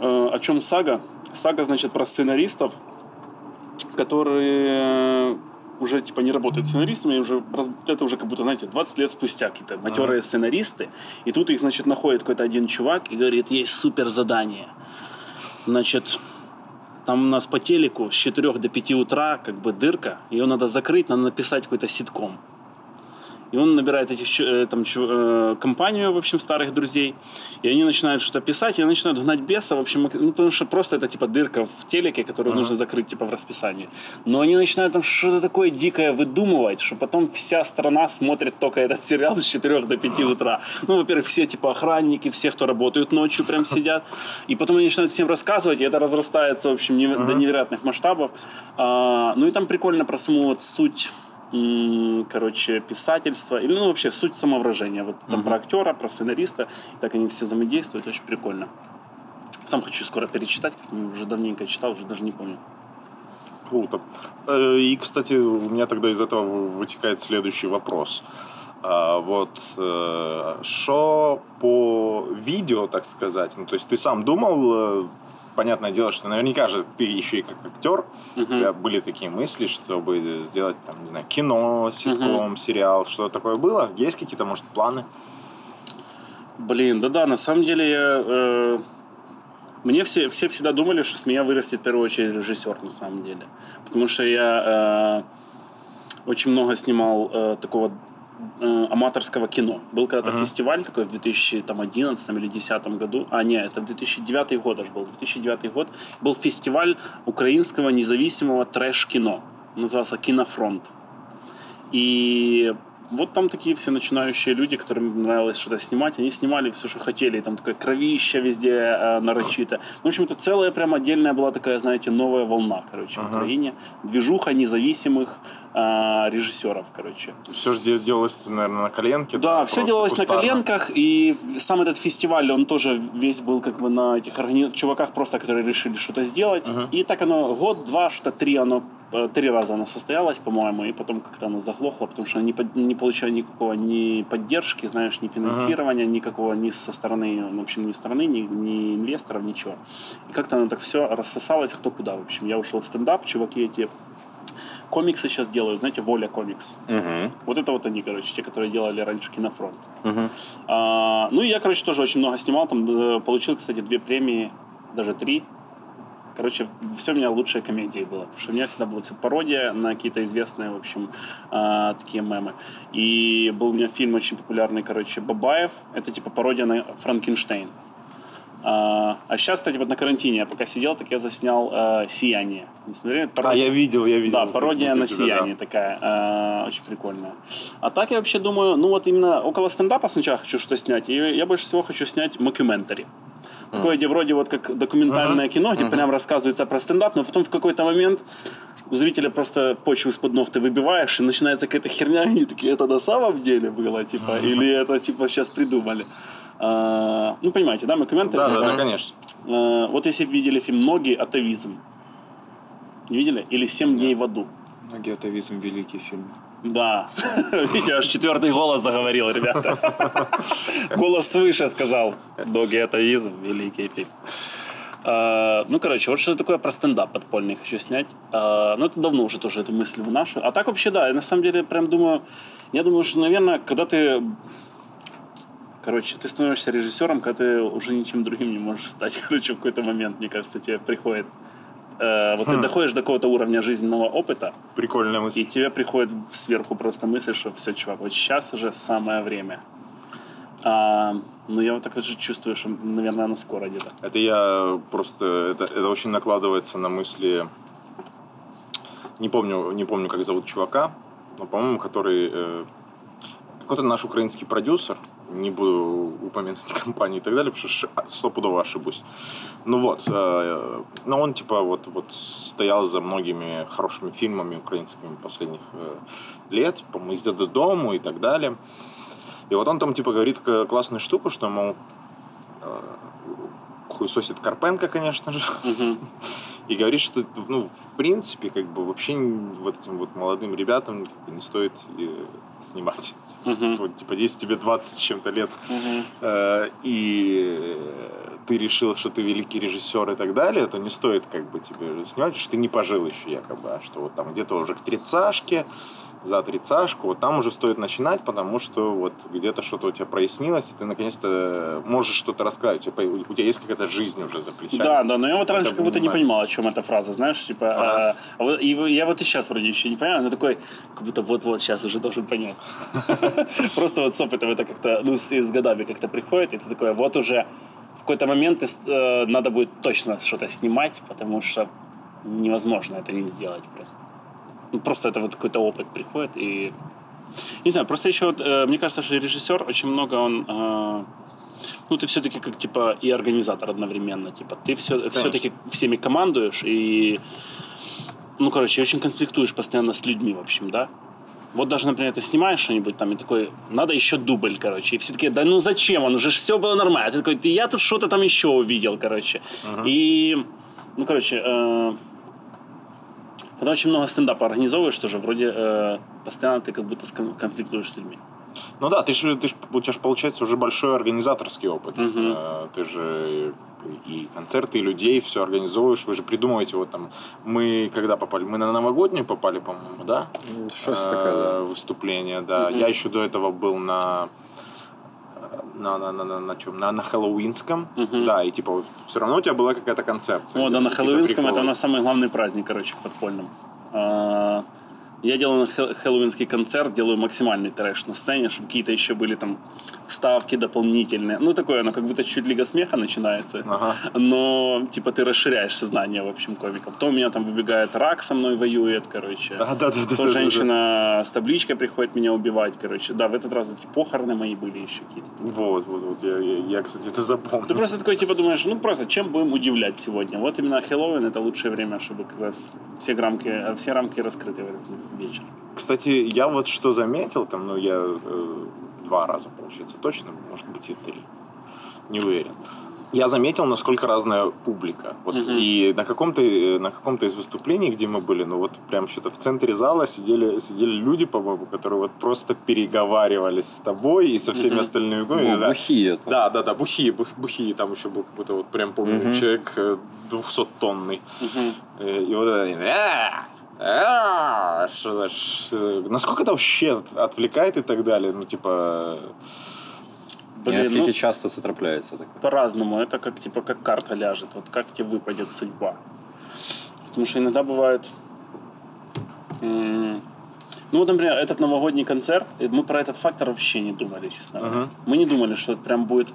Э, о чем сага? Сага, значит, про сценаристов, которые уже типа не работают сценаристами, уже раз- это уже как будто, знаете, 20 лет спустя какие-то матерые сценаристы, и тут их, значит, находит какой-то один чувак и говорит, есть супер задание. Значит, там у нас по телеку с 4 до 5 утра как бы дырка, ее надо закрыть, надо написать какой-то ситком. И он набирает этих э, там, э, компанию, в общем, старых друзей, и они начинают что-то писать, и они начинают гнать беса, в общем, ну, потому что просто это типа дырка в телеке, которую нужно закрыть типа в расписании. Но они начинают там что-то такое дикое выдумывать, что потом вся страна смотрит только этот сериал с 4 до 5 утра. Ну, во-первых, все типа охранники, все, кто работают ночью, прям сидят. И потом они начинают всем рассказывать, и это разрастается, в общем, неверо- до невероятных масштабов. А, ну и там прикольно про саму вот суть короче, писательства, или ну, вообще суть самовыражения. Вот там про актера, про сценариста, так они все взаимодействуют, очень прикольно. Сам хочу скоро перечитать, как уже давненько читал, уже даже не помню. Круто. Э, И, кстати, у меня тогда из этого вы- вытекает следующий вопрос. А, Вот что по видео, так сказать, ну, то есть ты сам думал, э, понятное дело, что наверняка же ты еще и как актер, у тебя были такие мысли, чтобы сделать, там, не знаю, кино, ситком, сериал, что такое было? Есть какие-то, может, планы? Блин, да-да, на самом деле я, э, мне все, все всегда думали, что с меня вырастет в первую очередь режиссер на самом деле. Потому что я э, очень много снимал э, такого э, аматорского кино. Был когда-то фестиваль такой в 2011 или 2010 году. А, нет, это 2009 год аж был. 2009 год. Был фестиваль украинского независимого трэш-кино. Назывался «Кинофронт». И вот там такие все начинающие люди, которым нравилось что-то снимать, они снимали все, что хотели. И там такое кровище везде э, нарочито. Ну, в общем, это целая прям отдельная была такая, знаете, новая волна, короче, в Украине. Движуха независимых э, режиссеров, короче. Все же де- делалось, наверное, на коленке. Да, все делалось на кустарно. коленках, и сам этот фестиваль, он тоже весь был как бы на этих органи- чуваках просто, которые решили что-то сделать. И так оно год, два, что три оно три раза оно состоялось, по-моему, и потом как-то оно заглохло, потому что они под- не получали никакого ни поддержки, знаешь, ни финансирования, никакого ни со стороны, в общем, ни страны, ни, ни инвесторов, ничего. И как-то оно так все рассосалось кто куда. В общем, я ушел в стендап, чуваки эти комиксы сейчас делают, знаете, Воля комикс. Угу. Вот это вот они, короче, те, которые делали раньше кинофронт. А, ну и я, короче, тоже очень много снимал. Там э, получил, кстати, две премии, даже три. Короче, все у меня лучшие комедии было. Потому что у меня всегда была всё пародия на какие-то известные, в общем, а, такие мемы. И был у меня фильм очень популярный, короче, Бабаев. Это типа пародия на Франкенштейн. А, а сейчас, кстати, вот на карантине я пока сидел, так я заснял э, «Сияние». Не смотрели? А, я видел, я видел. Да, пародия на тебя, да. сияние такая, э, очень прикольная. А так я вообще думаю, ну вот именно около стендапа сначала хочу что снять, и я больше всего хочу снять мокюментари. Такое, где вроде вот как документальное кино, где прям рассказывается про стендап, но потом в какой-то момент у зрителя просто почву из-под ног ты выбиваешь, и начинается какая-то херня, и они такие, это на самом деле было, типа, или это, типа, сейчас придумали. А, ну, понимаете, да, мокюментари? Да, да, да, конечно. Э, вот если видели фильм «Ноги — атавизм», не видели? Или «Семь дней в аду». Ноги атавизм, великий фильм. Да. Видите, аж четвертый голос заговорил, ребята. Голос свыше сказал. Ноги атавизм, великий фильм. А, Ну, короче, вот что такое про стендап подпольный хочу снять. А, Ну, это давно уже тоже эту мысль вношу. А так вообще, да, я на самом деле прям думаю, я думаю, что, наверное, когда ты Короче, ты становишься режиссером, когда ты уже ничем другим не можешь стать. Короче, в какой-то момент, мне кажется, тебе приходит... э, вот ты доходишь до какого-то уровня жизненного опыта, Прикольная и мысль. тебе приходит сверху просто мысль, что все, чувак, вот сейчас уже самое время. А, ну, я вот так вот же чувствую, что, наверное, оно скоро где-то. Это я просто... Это, это очень накладывается на мысли... Не помню, не помню, как зовут чувака, но, по-моему, который... э, какой-то наш украинский продюсер, не буду упоминать компании и так далее, потому что стопудово ошибусь. Ну вот, э, но он типа вот, вот стоял за многими хорошими фильмами украинскими последних э, лет, по-моему, из-за дому и так далее. И вот он там типа говорит классную штуку, что, мол, э, хуесосит Карпенко, конечно же, и говорит, что, ну, в принципе, как бы вообще вот этим вот молодым ребятам бы не стоит э, снимать. Вот, типа, если тебе 20 с чем-то лет, э, и ты решил, что ты великий режиссер и так далее, то не стоит как бы тебе снимать, потому что ты не пожил еще якобы, а что вот там где-то уже к тридцашке, за тридцашку, вот там уже стоит начинать, потому что вот где-то что-то у тебя прояснилось, и ты наконец-то можешь что-то рассказать, у тебя, у тебя есть какая-то жизнь уже за плечами. Да, да, но я вот раньше как будто не понимал, о чем эта фраза, знаешь, типа, Ага. а, а вот, и я вот и сейчас вроде еще не понимаю, но такой, как будто вот-вот сейчас уже должен понять. Просто вот с опытом это как-то, ну, с, годами как-то приходит, и ты такой, вот уже в какой-то момент э, надо будет точно что-то снимать, потому что невозможно это не сделать просто. Ну, просто это вот какой-то опыт приходит, и не знаю, просто еще вот, э, мне кажется, что режиссер очень много он э, ну, ты все-таки как, типа, и организатор одновременно, типа, ты все, все-таки всеми командуешь и, ну, короче, очень конфликтуешь постоянно с людьми, в общем, да? Вот даже, например, ты снимаешь что-нибудь там и такой, надо еще дубль, короче. И все такие, да ну зачем, он уже все было нормально. А Ты такой, «Да я тут что-то там еще увидел, короче. И, ну, короче, э, когда очень много стендапа организовываешь, тоже вроде э, постоянно ты как будто конфликтуешь с людьми. Ну да, ты же, ты ж, у тебя же получается уже большой организаторский опыт. Э, Ты же и концерты, и людей все организовываешь. Вы же придумываете вот там. Мы когда попали? Мы на новогоднюю попали, по-моему, да? Щось Э, таке, да. Выступление, да. Мгм. Я еще до этого был на на, на, на, на, на чем? На, на Хэллоуинском. Мгм. Да, и типа все равно у тебя была какая-то концепция. О, да, на какие-то Хэллоуинском это у нас самый главный праздник, короче, в подпольном. А, Я делаю хэл- хэллоуинский концерт, делаю максимальный трэш на сцене, чтобы какие-то еще были там вставки дополнительные. Ну, такое, оно как будто чуть Лига смеха начинается. Ага. Но, типа, ты расширяешь сознание, в общем, комиков. То у меня там выбегает рак со мной воюет, короче. Да, да, да, да, То да, женщина с табличкой приходит меня убивать, короче. Да, в этот раз эти похороны мои были еще какие-то. Вот, вот, вот. Я, я, я, кстати, это запомнил. Ты просто такой, типа, думаешь, ну просто чем будем удивлять сегодня? Вот именно Хэллоуин это лучшее время, чтобы как раз все рамки, все рамки раскрыты в этот вечер. Кстати, я вот что заметил, там, ну, я э, два раза, получается, точно, может быть, и три. Не уверен. Я заметил, насколько разная публика. Вот, Мгм. И на каком-то, э, на каком-то из выступлений, где мы были, ну вот прям что-то в центре зала сидели, сидели люди, по-моему, которые вот просто переговаривались с тобой и со всеми Мгм. остальными. Ну, да. бухие это. Да, да, да, бухие, бух- бухие, там еще был какой-то вот прям, помню, Мгм. человек э, 200-тонный. Мгм. Э, И вот это они, «А, а, что- ш- Насколько это вообще от- отвлекает и так далее? Ну, типа... Блин, Наскільки ну, часто це трапляється таке? по-разному. Это как типа как карта ляжет. Вот как тебе выпадет судьба. Потому что иногда бывает. м, Ну, вот, например, этот новогодний концерт, э, мы про этот фактор вообще не думали, честно говоря. Мгм. Мы не думали, что это прям будет,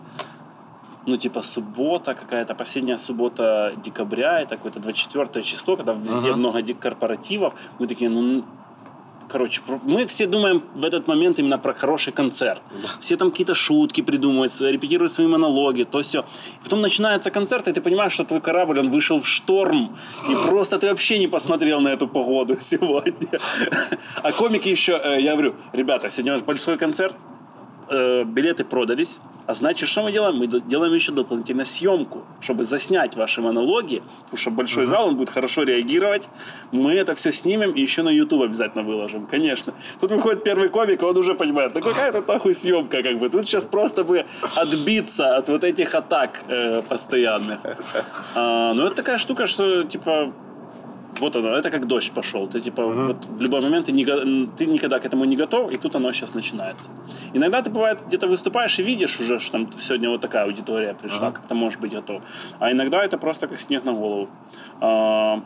ну, типа, суббота какая-то, последняя суббота декабря, это какое-то 24 число, когда везде Ага. много корпоративов. Мы такие, ну, короче, мы все думаем в этот момент именно про хороший концерт. Все там какие-то шутки придумывают, репетируют свои монологи, то все. Потом начинается концерт, и ты понимаешь, что твой корабль, он вышел в шторм, и просто ты вообще не посмотрел на эту погоду сегодня. А комики еще, э, я говорю, ребята, сегодня у нас большой концерт, э, билеты продались, а значит, что мы делаем? Мы делаем еще дополнительно съемку, чтобы заснять ваши монологи, потому что большой зал, он будет хорошо реагировать. Мы это все снимем и еще на YouTube обязательно выложим, конечно. Тут выходит первый комик, и он уже понимает, да какая это нахуй съемка, как бы. Тут сейчас просто бы отбиться от вот этих атак э, постоянных. А, ну, это такая штука, что, типа, вот оно, это как дождь пошел. Ты типа вот в любой момент ты, не, ты никогда к этому не готов, и тут оно сейчас начинается. Иногда ты бывает где-то выступаешь и видишь уже, что там сегодня вот такая аудитория пришла, как ты можешь быть готов. А иногда это просто как снег на голову. А,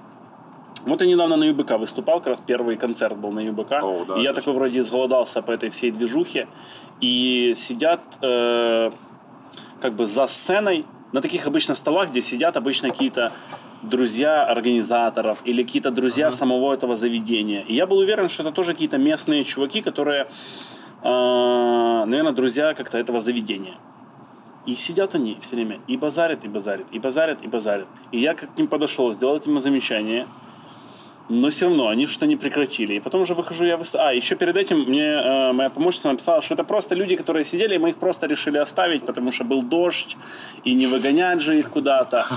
Вот я недавно на ЮБК выступал, как раз первый концерт был на ЮБК. О, да, и я такой вроде изголодался по этой всей движухе. И сидят э, как бы за сценой, на таких обычно столах, где сидят обычно какие-то друзья организаторов или какие-то друзья самого этого заведения. И я был уверен, что это тоже какие-то местные чуваки, которые, э, наверное, друзья как-то этого заведения. И сидят они все время, и базарят, и базарят, и базарят, и базарят. И я как к ним подошел, сделал ему замечание, но все равно они что-то не прекратили. И потом уже выхожу я выступ... А, еще перед этим мне э, моя помощница написала, что это просто люди, которые сидели, и мы их просто решили оставить, потому что был дождь, и не выгонять же их куда-то.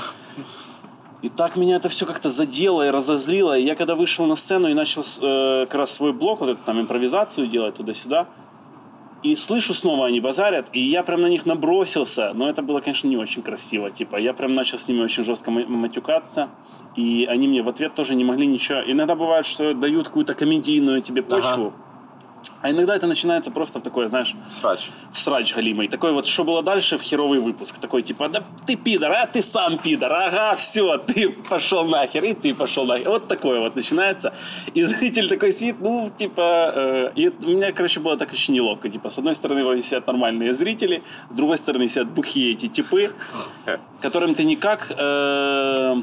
И так меня это все как-то задело и разозлило. И я когда вышел на сцену и начал э, как раз свой блок, вот эту там импровизацию делать туда-сюда, и слышу снова они базарят, и я прям на них набросился, но это было, конечно, не очень красиво, типа, я прям начал с ними очень жестко ма- матюкаться, и они мне в ответ тоже не могли ничего. Иногда бывает, что дают какую-то комедийную тебе почву, а иногда это начинается просто в такое, знаешь, Срач. в срач галимый. Такой вот, что было дальше, в херовый выпуск. Такой, типа, да ты пидор, а ты сам пидор, ага, все, ты пошел нахер, и ты пошел нахер. Вот такое вот начинается. И зритель такой сидит, ну, типа, э, и у меня, короче, было так очень неловко. Типа, с одной стороны, вроде сидят нормальные зрители, с другой стороны, сидят бухие эти типы, которым ты никак э,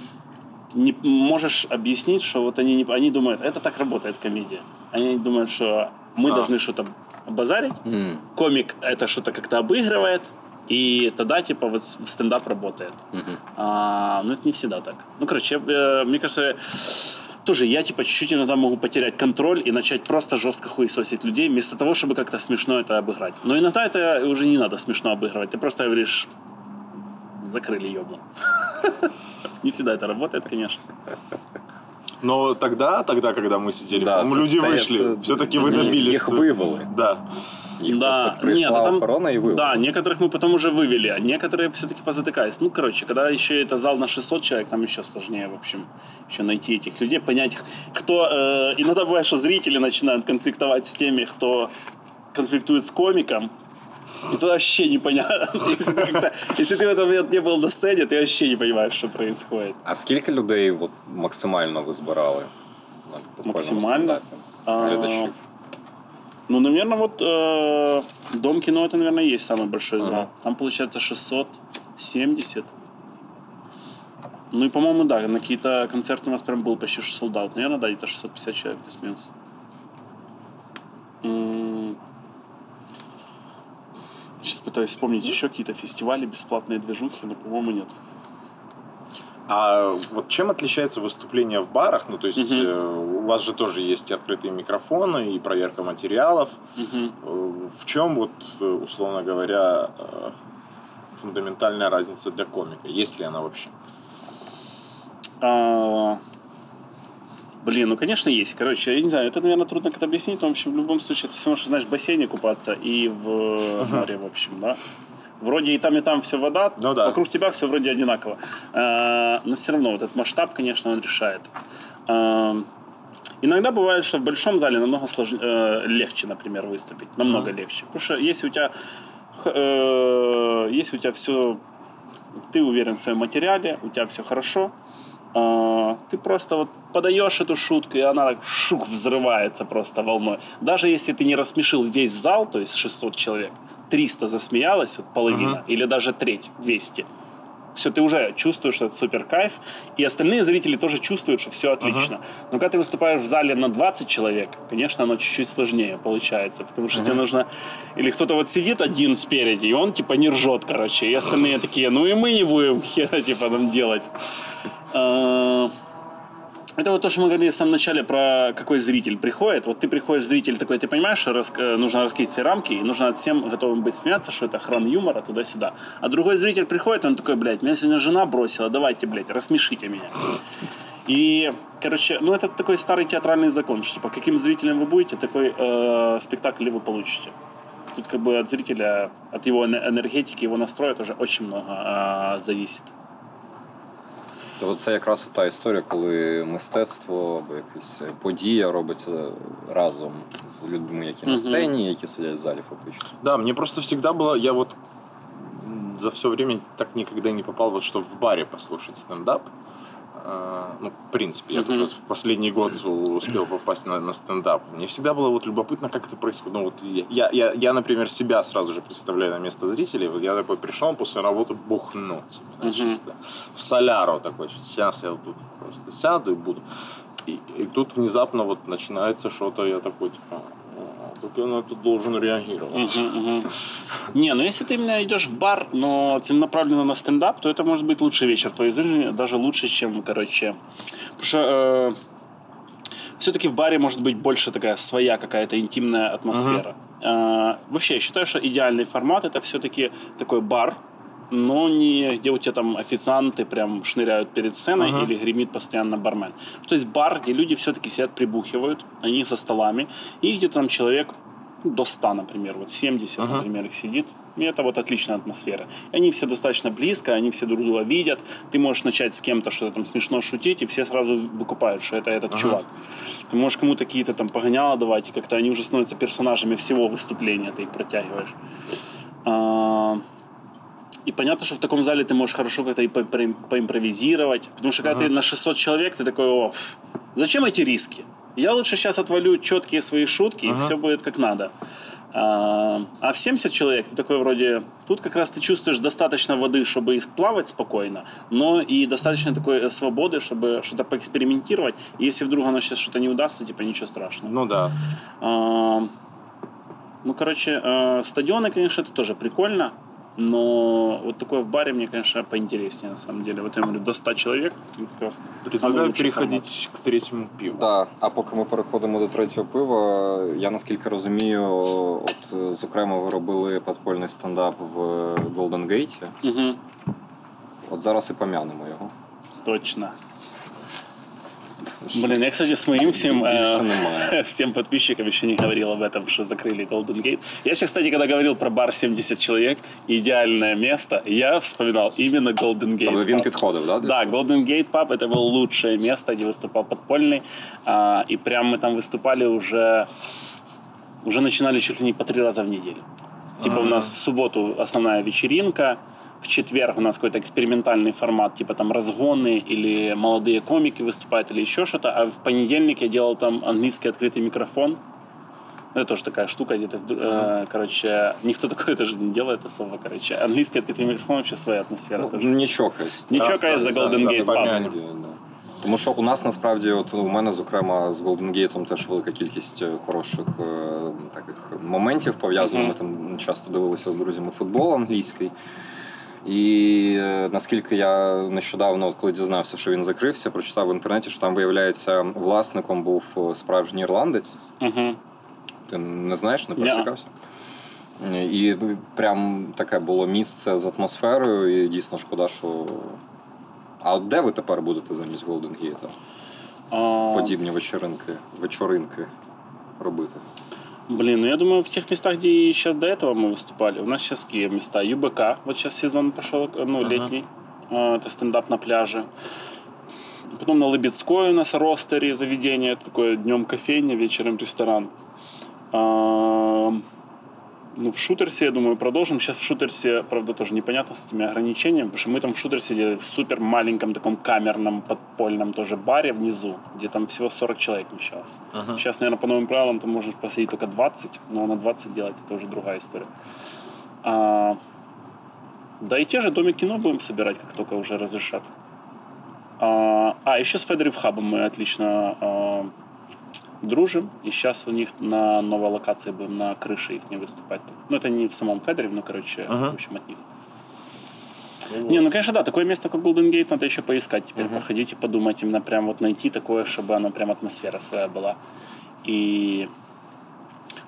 не можешь объяснить, что вот они, не, они думают, это так работает комедия. Они думают, что мы А. должны что-то базарить, М, комик это что-то как-то обыгрывает, и тогда, типа, вот стендап работает. мгм. А, но это не всегда так. Ну, короче, я, э, мне кажется, тоже я, типа, чуть-чуть иногда могу потерять контроль и начать просто жестко хуесосить людей, вместо того, чтобы как-то смешно это обыграть. Но иногда это уже не надо смешно обыгрывать. Ты просто говоришь, закрыли ебу. Не всегда это работает, конечно. Но тогда, тогда, когда мы сидели, Да, по-моему, люди состоится- вышли. Все-таки вы Ні, добились. Їх вивели. Да. Їх Да, просто прийшла ні, ну там- охорона і вивела. Да, некоторых мы потом уже вывели, а некоторые все-таки позатыкались. Ну, короче, когда еще это зал на 600 человек, там еще сложнее, в общем, еще найти этих людей, понять, их, кто... э, иногда бывает, что зрители начинают конфликтовать с теми, кто конфликтует с комиком, и тогда вообще непонятно. Если ты, как-то- если ты в этот момент не был на сцене, ты вообще не понимаешь, что происходит. А скільки людей от, максимально ви збирали на підпольному Максимально? стендапі? А, Глядачів. Ну, наверное, вот э, Дом кино это, наверное, и есть самый большой зал. Ага. Там получается 670. Ну и, по-моему, да, на какие-то концерты у нас прям был почти 600 sold out. Наверное, да, где-то 650 человек плюс-минус. Сейчас пытаюсь вспомнить еще какие-то фестивали, бесплатные движухи, но, по-моему, нет. А вот чем отличается выступление в барах? Ну, то есть э, у вас же тоже есть открытые микрофоны, и проверка материалов. Э, В чем, вот, э, условно говоря, фундаментальная разница для комика? Есть ли она вообще? Блин, ну конечно есть. Короче, я не знаю, это, наверное, трудно как-то объяснить, но, в общем, в любом случае, это все равно, что, знаешь, в бассейне купаться и в море, в общем, да. Вроде и там, и там все вода, Ну да. вокруг тебя все вроде одинаково. А, Но все равно вот этот масштаб, конечно, он решает. А, Иногда бывает, что в большом зале намного слож- э, легче, например, выступить. Намного легче. Потому что если у тебя, э, если у тебя все, ты уверен в своем материале, у тебя все хорошо, а, ты просто вот подаешь эту шутку, и она так шук взрывается просто волной. Даже если ты не рассмешил весь зал, то есть 600 человек, 300 засмеялось, вот половина, или даже треть, 200, все, ты уже чувствуешь, что это супер кайф, и остальные зрители тоже чувствуют, что все отлично. Но когда ты выступаешь в зале на 20 человек, конечно, оно чуть-чуть сложнее получается, потому что тебе нужно... Или кто-то вот сидит один спереди, и он типа не ржет, короче, и остальные такие, ну и мы не будем хера типа нам делать. Это вот то, что мы говорили в самом начале про какой зритель приходит. Вот ты приходишь, зритель такой, ты понимаешь, что рас- э, нужно раскрыть все рамки, и нужно от всем готовым быть смеяться, что это храм юмора туда-сюда. А другой зритель приходит, он такой, блядь, меня сегодня жена бросила, давайте, блядь, рассмешите меня. И, короче, ну это такой старый театральный закон, что типа каким зрителем вы будете, такой э, спектакль вы получите. Тут как бы от зрителя, от его эне- энергетики, его настроя тоже очень много э, зависит. То це якраз та історія, коли мистецтво або якась подія робиться разом з людьми, які на сцені, які сидять в залі, фактично. Да, мені просто завжди було, я от за все время так никогда не попал, вот что в баре послушать стендап. Э, ну, в принципе, я как Мгм. раз в последний год успел попасть на, на стендап. Мне всегда было вот любопытно, как это происходит. Ну, вот я, я, я, например, себя сразу же представляю на место зрителей. Вот я такой пришел после работы бухнуть. знаешь, Мгм. чисто в соляру такой. Сейчас я тут просто сяду и буду. И, и тут внезапно вот начинается что-то, я такой, типа, «О, как я на это должен реагировать. Мгм, мгм. Не, ну если ты именно идешь в бар, но целенаправленно на стендап, то это может быть лучший вечер твоей жизни, даже лучше, чем, короче... Потому что все-таки в баре может быть больше такая своя какая-то интимная атмосфера. Э, вообще, я считаю, что идеальный формат это все-таки такой бар, но не где у тебя там официанты прям шныряют перед сценой Ага. или гремит постоянно бармен. То есть бар, где люди все-таки сидят, прибухивают, они за столами, и где-то там человек ну, до 100, например, вот 70, Ага. например, их сидит. И это вот отличная атмосфера. И они все достаточно близко, они все друг друга видят. Ты можешь начать с кем-то что-то там смешно шутить, и все сразу выкупают, что это этот Ага. чувак. Ты можешь кому-то какие-то там погоняла давать, и как-то они уже становятся персонажами всего выступления, ты их протягиваешь. И понятно, что в таком зале ты можешь хорошо как-то и по- про- поимпровизировать. Потому что когда ты на 600 человек, ты такой, о, зачем эти риски? Я лучше сейчас отвалю четкие свои шутки, и все будет как надо. А, а в 70 человек ты такой вроде... Тут как раз ты чувствуешь достаточно воды, чтобы плавать спокойно, но и достаточно такой э, свободы, чтобы что-то поэкспериментировать. И если вдруг оно сейчас что-то не удастся, типа ничего страшного. Ну да. А, Ну, короче, э, стадионы, конечно, это тоже прикольно, но вот такое в баре мне, конечно, поинтереснее, на самом деле. Вот я говорю, до 100 человек, Предлагаю лучший переходить к третьему пиву. Так, а поки ми переходимо до третього пива, я наскільки розумію, от зокрема ви робили подпольний стендап в Golden Gate. Мгм, От зараз і пом'янемо його. точно. Блин, я, кстати, с моим всем, э, Більше немає. всем подписчикам еще не говорил об этом, что закрыли Golden Gate. Я сейчас, кстати, когда говорил про бар 70 человек, идеальное место, я вспоминал именно Golden Gate. Тобто він Pub. підходив, да? для Да, цього? Golden Gate Pub это было лучшее место, где выступал подпольный. А, и прям мы там выступали уже, уже начинали чуть ли не по три раза в неделю. Типа у нас в субботу основная вечеринка, в четверг у нас какой-то экспериментальный формат, типа там разгоны или молодые комики выступают или еще что-то, а в понедельник я делал там английский открытый микрофон. Ну, это тоже такая штука, где-то, э, короче, никто такое даже не делает особо, короче. Английский открытый микрофон вообще своя атмосфера Ну, тоже. не чокаюсь. Не да, чокаясь да, за да, Golden да, Gate Pub. помянем. Да. Тому що у нас насправді, от у мене, зокрема, з Golden Gate теж велика кількість е, хороших е, таких моментів пов'язаних. Ми там часто дивилися з друзями футбол англійський. І е, наскільки я нещодавно, коли дізнався, що він закрився, прочитав в інтернеті, що там, виявляється, власником був е, справжній ірландець. Мгм. Ти не знаєш, не пересікався? І прям таке було місце з атмосферою, і дійсно шкода, що. А от де ви тепер будете замість Golden Gate? Подібні вечоринки, вечоринки робити? Блин, ну я думаю, в тех местах, где сейчас до этого мы выступали, у нас сейчас какие места? ЮБК, вот сейчас сезон пошел, ну, Ага. летний, а, это стендап на пляже. Потом на Лыбецкой у нас ростере заведение, это такое днем кофейня, вечером ресторан. Ну, в Шутерсе, я думаю, продолжим. Сейчас в Шутерсе, правда, тоже непонятно с этими ограничениями, потому что мы там в Шутерсе делали в супер маленьком таком камерном подпольном тоже баре внизу, где там всего 40 человек вмещалось. Ага. Сейчас, наверное, по новым правилам ты можешь посадить только 20, но на 20 делать это уже другая история. А, да и те же доме кино будем собирать, как только уже разрешат. А, а еще с Федерив Хабом мы отлично а, дружим. И сейчас у них на новой локации будем на крыше их не выступать. Ну, это не в самом Федере, но, короче, Ага. в общем, от них. Не, ну, конечно, да, такое место, как Golden Gate, надо еще поискать теперь, походить и подумать, именно прям вот найти такое, чтобы оно прям атмосфера своя была. И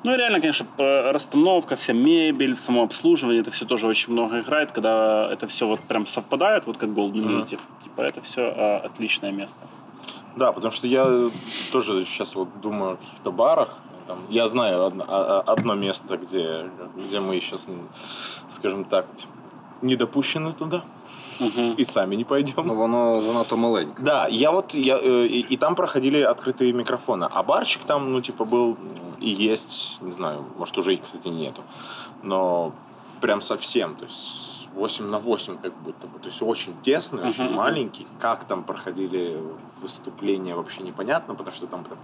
ну и реально, конечно, расстановка, вся мебель, самообслуживание, это все тоже очень много играет, когда это все вот прям совпадает, вот как Golden Gate. Типа это все отличное место. Да, потому что я тоже сейчас вот думаю о каких-то барах. Там, я знаю одно, а- а- одно место, где, где мы сейчас, скажем так, не допущены туда Мгм. и сами не пойдем. Ну, воно занадто маленьке. Да, я вот, я, э, и, и там проходили открытые микрофоны, а барчик там, ну, типа, был и есть, не знаю, может, уже их, кстати, нету, но прям совсем, то есть 8 на 8 как будто бы. То есть очень тесный, очень Мгм. маленький. Как там проходили выступления, вообще непонятно, потому что там прям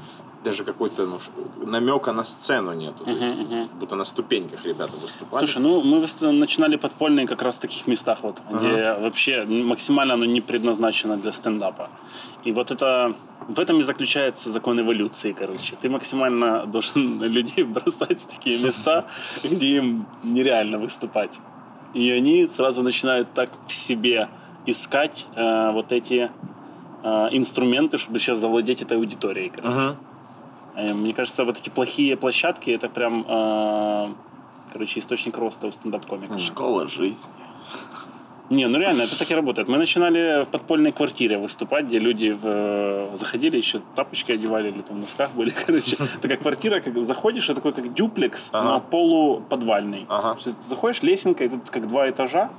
даже какой-то ну, намека на сцену нету. Мгм, есть, как будто на ступеньках ребята выступали. Слушай, ну мы начинали подпольные как раз в таких местах, вот, где вообще максимально оно не предназначено для стендапа. И вот это в этом и заключается закон эволюции, короче. Ты максимально должен людей бросать в такие места, где им нереально выступать. И они сразу начинают так в себе искать э, вот эти э, инструменты, чтобы сейчас завладеть этой аудиторией. короче. Э, Мне кажется, вот эти плохие площадки это прям, э, короче, источник роста у стендап-комиков. Школа жизни. Не, ну реально, это так и работает. Мы начинали в подпольной квартире выступать, где люди в- э, заходили, еще тапочки одевали или там в носках были, короче. Такая квартира, как заходишь, это такой как дюплекс, Ага. но полуподвальный. Ага. То есть ты заходишь, лесенка, и тут как два этажа.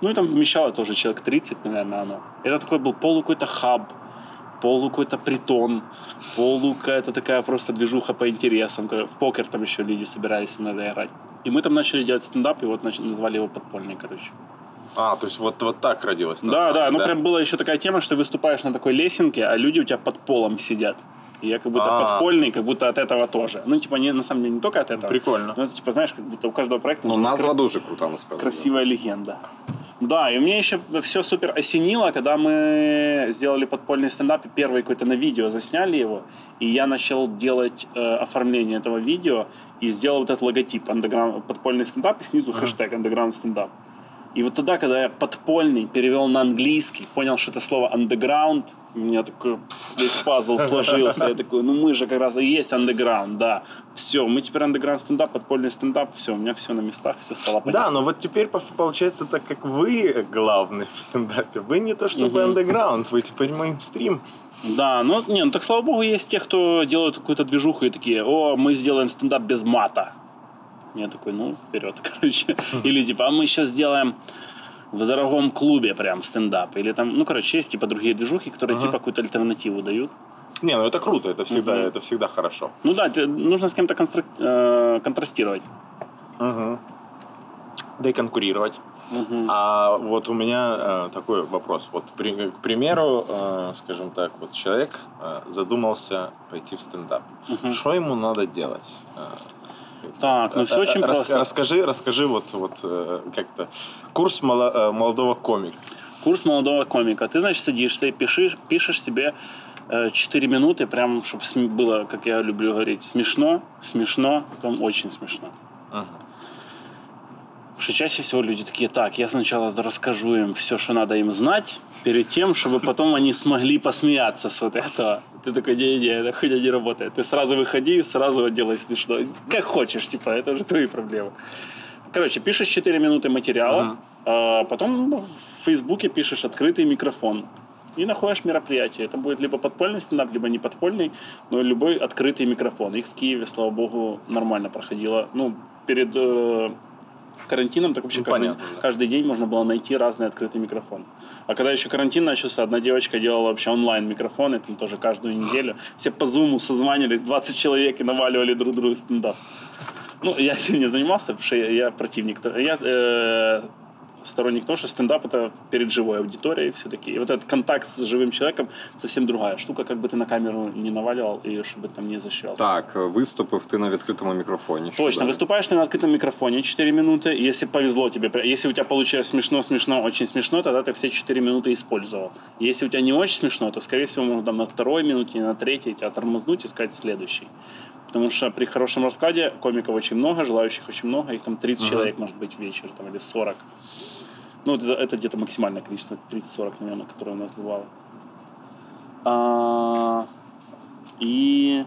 Ну и там вмещало тоже человек 30, наверное, оно. Это такой был полу какой-то хаб, полу какой-то притон, полу какая-то такая просто движуха по интересам. В покер там еще люди собирались иногда играть. И мы там начали делать стендап, и вот назвали его подпольный, короче. А, то есть вот, вот так родилось. Да, название, да, ну прям была еще такая тема, что ты выступаешь на такой лесенке, а люди у тебя под полом сидят. И я как будто А. подпольный, как будто от этого тоже. Ну, типа, не, на самом деле, не только от этого. Прикольно. Но это, типа, знаешь, как будто у каждого проекта Ну, типа, назва кра- дуже крута, насправді. красивая легенда. Да, и меня еще все супер осенило, когда мы сделали подпольный стендап, и первый какой-то на видео засняли его, и я начал делать э, оформление этого видео и сделал вот этот логотип подпольный стендап, и снизу хэштег underground стендап. И вот тогда, когда я подпольный перевел на английский, понял, что это слово underground, у меня такой весь пазл сложился. Я такой, ну мы же как раз и есть underground, да. Все, мы теперь underground стендап, подпольный стендап, все, у меня все на местах, все стало понятно. Да, но вот теперь получается, так как вы главный в стендапе, вы не то чтобы андеграунд, вы теперь мейнстрим. Да, ну, не, ну так слава богу, есть те, кто делают какую-то движуху и такие, о, мы сделаем стендап без мата. Я такой, ну, вперед, короче. Или типа, а мы сейчас сделаем в дорогом клубе прям стендап. Или там, ну, короче, есть типа другие движухи, которые типа какую-то альтернативу дают. Не, ну это круто, это всегда, это всегда хорошо. Ну да, нужно с кем-то э, контрастировать. Да и конкурировать. А вот у меня э, такой вопрос. Вот, при- к примеру, э, скажем так, вот человек э, задумался пойти в стендап. Что ему надо делать? Так, ну все э, очень рас- просто. Расскажи, расскажи вот, вот э, как-то курс мало- э, молодого комика. Курс молодого комика. Ты, значит, садишься и пишешь, пишешь себе 4 минуты, прям, чтобы было, как я люблю говорить, смешно, смешно, потом очень смешно. Мгм. Что чаще всего люди такие, так, я сначала расскажу им все, что надо им знать, перед тем, чтобы потом они смогли посмеяться с вот этого. Ты такой, не-не, это хуйня не работает. Ты сразу выходи сразу делай смешно. Как хочешь, типа, это уже твои проблемы. Короче, пишешь 4 минуты материала, а потом в Фейсбуке пишешь открытый микрофон. И находишь мероприятие. Это будет либо подпольный стендап, либо не подпольный, но любой открытый микрофон. Их в Киеве, слава богу, нормально проходило. Ну, перед э, карантином, так вообще Ну, каждый, понятно, да. каждый день можно было найти разный открытый микрофон. А когда еще карантин начался, одна девочка делала вообще онлайн микрофоны, там тоже каждую неделю. Все по зуму созванивались, 20 человек и наваливали друг другу стендап. Ну, я этим не занимался, потому что я, я противник. Я э, сторонник того, что стендап это перед живой аудиторией все-таки. И вот этот контакт с живым человеком совсем другая штука, как бы ты на камеру не наваливал и чтобы там не защищался. Так, виступив ти на відкритому мікрофоні. Що Точно, далі? выступаешь ты на открытом микрофоне 4 минуты. Если повезло тебе, пря- если у тебя получилось смешно, смешно, очень смешно, тогда ты все 4 минуты использовал. Если у тебя не очень смешно, то, скорее всего, можно там на второй минуте, на третьей тебя тормознуть и сказать следующий. Потому что при хорошем раскладе комиков очень много, желающих очень много, их там 30 человек может быть в вечер там, или 40. Ну, это, это где-то максимальное количество, 30-40, наверное, которое у нас бывало. А, и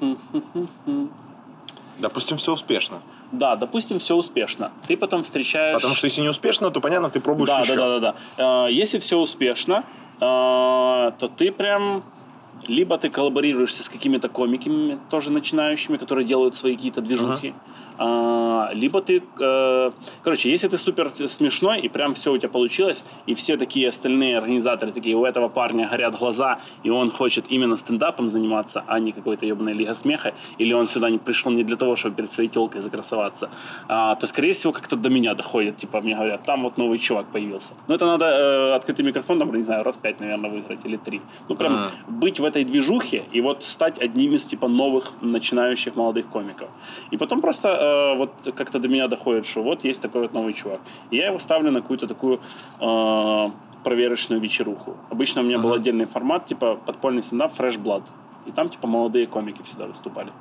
Допустим, все успешно. Да, допустим, все успешно. Ты потом встречаешь... Потому что если не успешно, то понятно, ты пробуешь да, еще. да, да, да, да. Э, Если все успешно, э, то ты прям либо ты коллаборируешься с какими-то комиками, тоже начинающими, которые делают свои какие-то движухи, А, либо ты, э, короче, если ты супер смешной и прям все у тебя получилось, и все такие остальные организаторы такие, у этого парня горят глаза, и он хочет именно стендапом заниматься, а не какой-то ебаной лига смеха, или он сюда не пришел не для того, чтобы перед своей телкой закрасоваться, а, то, скорее всего, как-то до меня доходит, типа, мне говорят, там вот новый чувак появился. Ну, это надо э, открытый микрофон, там, не знаю, раз пять, наверное, выиграть, или три. Ну, прям А. быть в этой движухе и вот стать одним из, типа, новых начинающих молодых комиков. И потом просто э, вот как-то до меня доходит, что вот есть такой вот новый чувак. И я его ставлю на какую-то такую э, проверочную вечеруху. Обычно у меня был отдельный формат, типа подпольный стендап Fresh Blood. И там, типа, молодые комики всегда выступали.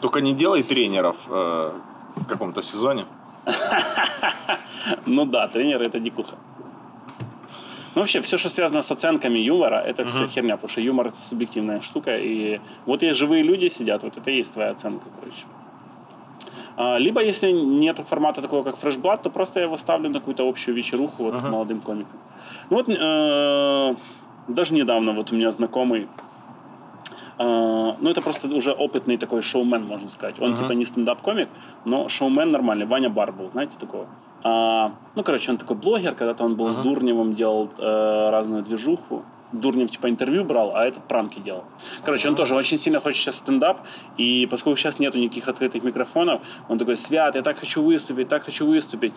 Только не делай тренеров э, в каком-то сезоне. Ну да, тренер это дикуха. Ну, вообще, все, что связано с оценками юмора, это все херня, потому что юмор это субъективная штука. И вот есть живые люди сидят, вот это и есть твоя оценка, короче. А, Либо, если нету формата такого, как фрешблат, то просто я его ставлю на какую-то общую вечеруху вот, молодым комикам. Ну, Вот э, даже недавно вот у меня знакомый, э, ну это просто уже опытный такой шоумен, можно сказать. Он типа не стендап-комик, но шоумен нормальный. Ваня Бар был, знаете такого? А, ну, короче, он такой блогер, когда-то он был с Дурневым, делал э, разную движуху. Дурнев типа интервью брал, а этот пранки делал. Короче, он тоже очень сильно хочет сейчас стендап, и поскольку сейчас нету никаких открытых микрофонов, он такой, Свят, я так хочу выступить, так хочу выступить.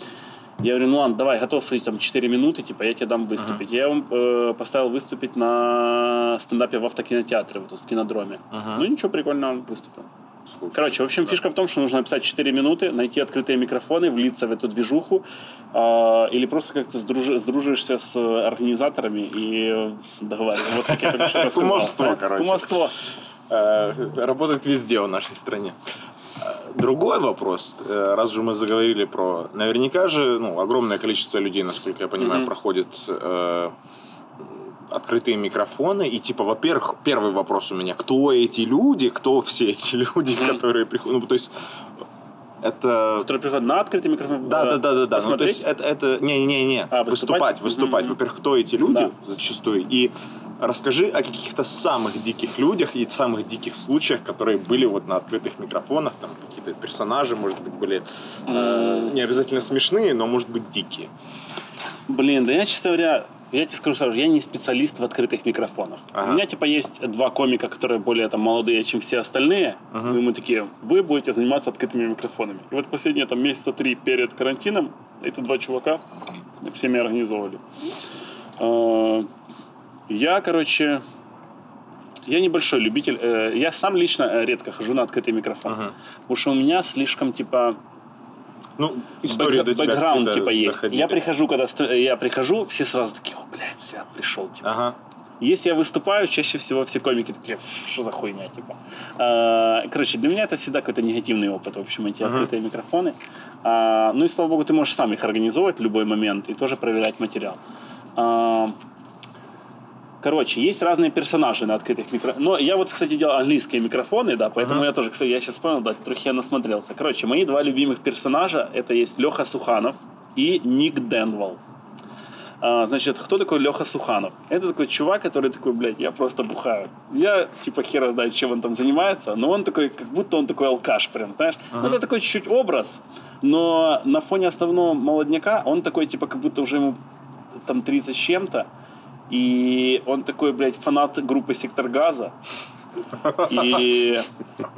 Я говорю, ну ладно, давай, готов свои там 4 минуты, типа, я тебе дам выступить. Я ему э, поставил выступить на стендапе в автокинотеатре, вот тут в кинодроме. Ну ничего, прикольно он выступил. Короче, в общем, фишка в том, что нужно написать 4 минуты, найти открытые микрофоны, влиться в эту движуху, а, или просто как-то сдружи- сдружишься с организаторами и договариваешься. Вот как я только что рассказал. Кумовство, короче. Кумовство. Э, работает везде в нашей стране. Э, Другой вопрос, э, раз же мы заговорили про... Наверняка же ну, огромное количество людей, насколько я понимаю, Мгм. проходит э, открытые микрофоны. И, типа, во-первых, первый вопрос у меня, кто эти люди, кто все эти люди, Мгм. которые приходят... Ну, то есть, это... Который приходит на открытый микрофон. Да, да, да, да, да. Ну, то есть это, это не, не, не, А, выступать, выступать? выступать. Мгм. Во-первых, кто эти люди Да. зачастую, и расскажи о каких-то самых диких людях и самых диких случаях, которые были вот на открытых микрофонах, там какие-то персонажи, может быть, были э, не обязательно смешные, но может быть дикие. Блин, да я, честно говоря, я тебе скажу сразу, я не специалист в открытых микрофонах. Ага. У меня, типа, есть два комика, которые более там молодые, чем все остальные. И мы такие, вы будете заниматься открытыми микрофонами. И вот последние там месяца три перед карантином эти два чувака всеми организовывали. Э, Я, короче, я небольшой любитель. э, Я сам лично э, редко хожу на открытый микрофон. Ага. Потому что у меня слишком, типа, Ну, история Бэк- до бэкграунд типа есть. доходили. Я прихожу, когда я прихожу, все сразу такие, о, блядь, Свят пришел, типа. Ага. Если я выступаю, чаще всего все комики такие, «Ф, что за хуйня, типа. А, Короче, для меня это всегда какой-то негативный опыт, в общем, эти открытые микрофоны. А, Ну и слава богу, ты можешь сам их организовывать в любой момент и тоже проверять материал. А, Короче, есть разные персонажи на открытых микрофонах. Но я вот, кстати, делал английские микрофоны, да, поэтому я тоже, кстати, я сейчас понял, да, трохи я насмотрелся. Короче, мои два любимых персонажа, это есть Леха Суханов и Ник Денвал. А, значит, кто такой Леха Суханов? Это такой чувак, который такой, блядь, я просто бухаю. Я, типа, хера знает, чем он там занимается, но он такой, как будто он такой алкаш прям, знаешь? Ну, это такой чуть-чуть образ, но на фоне основного молодняка он такой, типа, как будто уже ему там 30 с чем-то, и он такой, блядь, фанат группы «Сектор газа». И,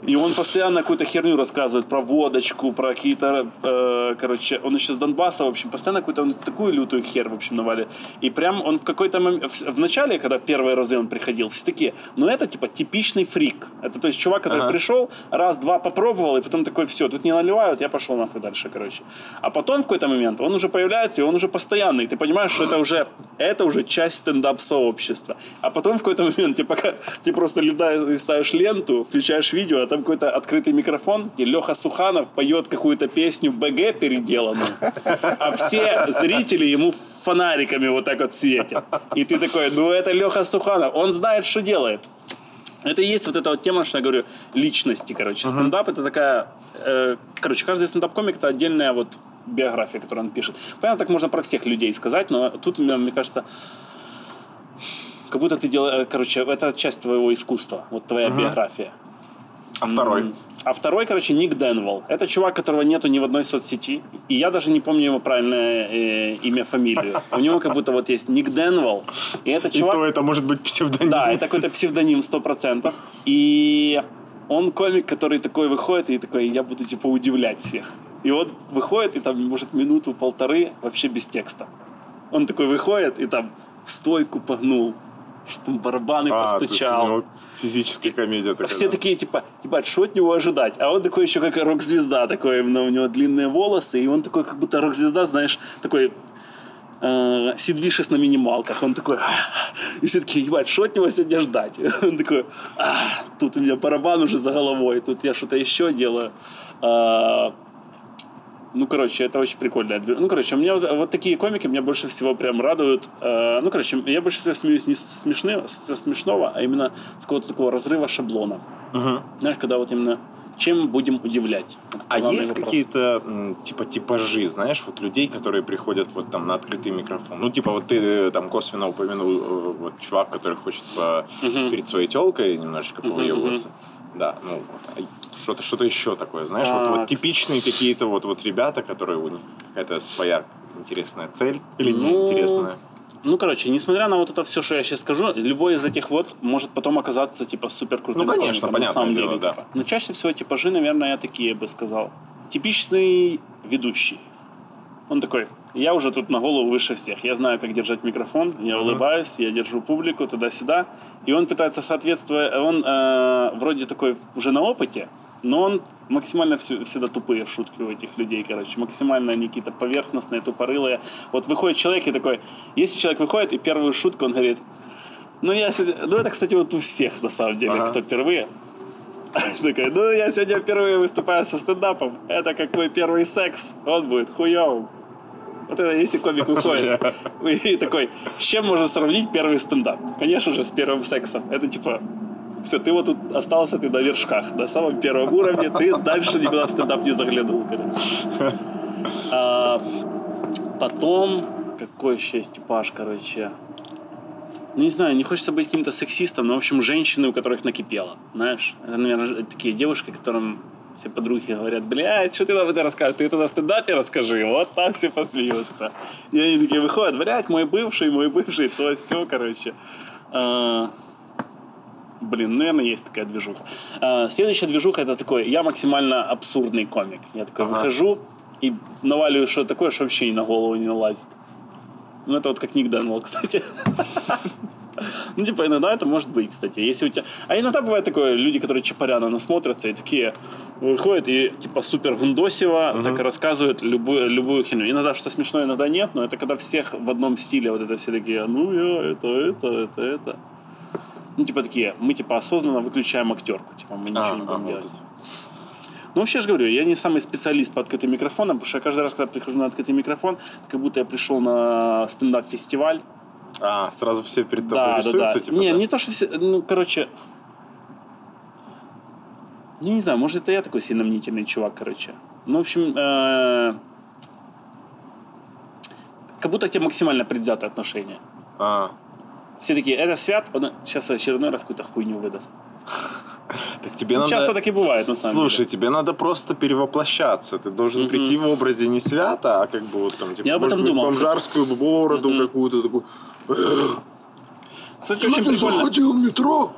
и он постоянно какую-то херню рассказывает про водочку, про какие-то, э, короче, он еще с Донбасса, в общем, постоянно какую-то он такую лютую хер, в общем, навалит. И прям он в какой-то момент, в, в начале, когда в первые разы он приходил, все такие, ну это типа типичный фрик. Это то есть чувак, который Ага. пришел, раз-два попробовал, и потом такой, все, тут не наливают, я пошел нахуй дальше, короче. А потом в какой-то момент он уже появляется, и он уже постоянный. Ты понимаешь, что это уже, это уже часть стендап-сообщества. А потом в какой-то момент ты пока ты просто летаешь, ставишь ленту, включаешь видео, а там какой-то открытый микрофон, и Леха Суханов поет какую-то песню БГ переделанную, а все зрители ему фонариками вот так вот светят. И ты такой, ну это Леха Суханов, он знает, что делает. Это и есть вот эта вот тема, что я говорю, личности, короче. Стендап это такая... э, короче, каждый стендап-комик это отдельная вот биография, которую он пишет. Понятно, так можно про всех людей сказать, но тут, мне кажется, как будто ты делаешь... Короче, это часть твоего искусства, вот твоя биография. А второй? А второй, короче, Ник Денвол. Это чувак, которого нету ни в одной соцсети. И я даже не помню его правильное э, имя, фамилию. У него как будто вот есть Ник Денвол. И это И чувак... то это может быть псевдоним. Да, это какой-то псевдоним 100%. И он комик, который такой выходит и такой, я буду типа удивлять всех. И он выходит, и там, может, минуту-полторы вообще без текста. Он такой выходит, и там стойку погнул, что там барабаны А, то есть у постучал. него физическая комедия такая. Все да. такие, типа, ебать, что от него ожидать? А он такой еще как рок-звезда, такой, именно у него длинные волосы, и он такой, как будто рок-звезда, знаешь, такой э, Сид Вишес на минималках. Он такой, и все такие, ебать, что от него сегодня ждать? Он такой, «А, тут у меня барабан уже за головой, тут я что-то еще делаю. А, ну, короче, это очень прикольно. Ну, короче, у меня вот, вот такие комики меня больше всего прям радуют. Э, ну, короче, я больше всего смеюсь не со, смешны- со смешного, а именно с какого-то такого разрыва шаблонов. Знаешь, когда вот именно чем будем удивлять? Вот А есть вопрос. какие-то типа типажи, знаешь, вот людей, которые приходят вот там на открытый микрофон. Ну, типа вот ты э, там косвенно упомянул э, вот чувак, который хочет по- перед своей телкой немножечко повыебываться. Да, ну, а что-то что еще такое, знаешь, вот, вот Так. типичные какие-то вот, вот ребята, которые у них какая-то своя интересная цель или Ну, неинтересная. Ну, короче, несмотря на вот это все, что я сейчас скажу, любой из этих вот может потом оказаться, типа, супер крутым Ну, конечно, комиком, на самом дело, деле. да. типа. Но чаще всего типажи, наверное, я такие бы сказал. Типичный ведущий. Он такой, я уже тут на голову выше всех. Я знаю, как держать микрофон, я улыбаюсь, я держу публику туда-сюда. И он пытается соответствовать, он э, вроде такой уже на опыте, но он максимально всю- всегда тупые шутки у этих людей, короче. Максимально они какие-то поверхностные, тупорылые. Вот выходит человек и такой, если человек выходит, и первую шутку он говорит, ну я сегодня... Ну это, кстати, вот у всех, на самом деле, Ага. кто впервые. Такой, ну я сегодня впервые выступаю со стендапом. Это как мой первый секс. Он будет хуёвым. Вот это если комик выходит. И такой, с чем можно сравнить первый стендап? Конечно же, с первым сексом. Это типа, все, ты вот тут остался, ты на вершках, на самом первом уровне, ты дальше никуда в стендап не заглянул, короче. А, потом, какой еще есть типаж, короче. Ну, не знаю, не хочется быть каким-то сексистом, но, в общем, женщины, у которых накипело, знаешь. Это, наверное, такие девушки, которым все подруги говорят, блядь, что ты нам это рассказываешь? Ты это на стендапе расскажи. Вот так все посмеются. И они такие выходят, блядь, мой бывший, мой бывший, то все, короче. А, Блин, ну, наверное, есть такая движуха. А, следующая движуха это такой, я максимально абсурдный комик. Я такой выхожу и наваливаю что такое, что вообще и на голову не налазит. Ну, это вот как Ник Денвелл, кстати. Ну, типа, иногда это может быть, кстати. Если у тебя... А иногда бывает такое, люди, которые чапаряно насмотрятся и такие выходят и, типа, супер гундосево так и рассказывают любую, любую херню. Иногда что смешно, иногда нет, но это когда всех в одном стиле, вот это все такие, ну, я, это, это, это, это. Ну, типа, такие, мы, типа, осознанно выключаем актерку, типа, мы ничего А, не а, будем вот делать. это. Ну, вообще я же говорю, я не самый специалист по открытым микрофонам, потому что я каждый раз, когда прихожу на открытый микрофон, как будто я пришел на стендап-фестиваль. А, сразу все перед тобой Да, да, рисуются, да. типа, не, да? не то, что все, ну, короче, ну, не знаю, может, это я такой сильно мнительный чувак, короче. Ну, в общем, э, как будто к тебе максимально предвзятое отношение. А, Все такие, это свят, он сейчас очередной раз какую-то хуйню выдаст. так тебе Ну, надо... Часто так и бывает, на самом Слушай, деле. тебе надо просто перевоплощаться. Ты должен прийти в образе не свята, а как бы вот там, типа, Я об этом думал, бомжарскую бороду какую-то такую. Кстати, очень прикольно. заходил в метро?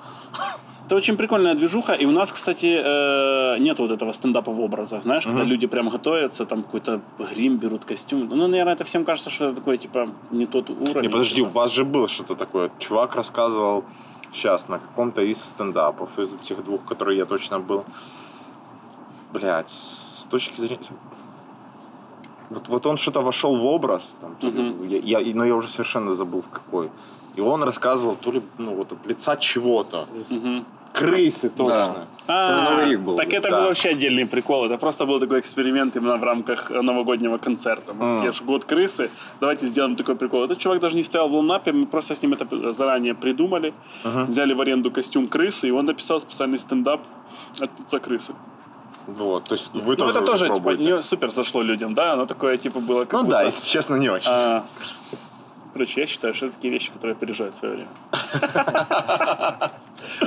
Это очень прикольная движуха, и у нас, кстати, э, нет вот этого стендапа в образах, знаешь, когда люди прям готовятся, там какой-то грим берут, костюм. Ну, наверное, это всем кажется, что это такой, типа, не тот уровень. Не, подожди, у вас же было что-то такое. Чувак рассказывал сейчас на каком-то из стендапов, из этих двух, которые я точно был. Блять, с точки зрения... Вот, вот он что-то вошел в образ, там, то ли- я, я- но я уже совершенно забыл в какой. И он рассказывал то ли ну, вот от лица чего-то. Мгм. Крысы точно. А, Новий рік було. Так это Да. был вообще отдельный прикол. Это просто был такой эксперимент именно в рамках новогоднего концерта. Мы такие, ж, год крысы, давайте сделаем такой прикол. Этот чувак даже не стоял в лунапе, мы просто с ним это заранее придумали. Взяли в аренду костюм крысы, и он написал специальный стендап от лица крысы. Вот, то есть вы Ну, тоже это тоже типа, не супер зашло людям, да? Оно такое, типа, было как Ну будто- да, если честно, не очень. А, Короче, я считаю, что это такие вещи, которые опережают свое время.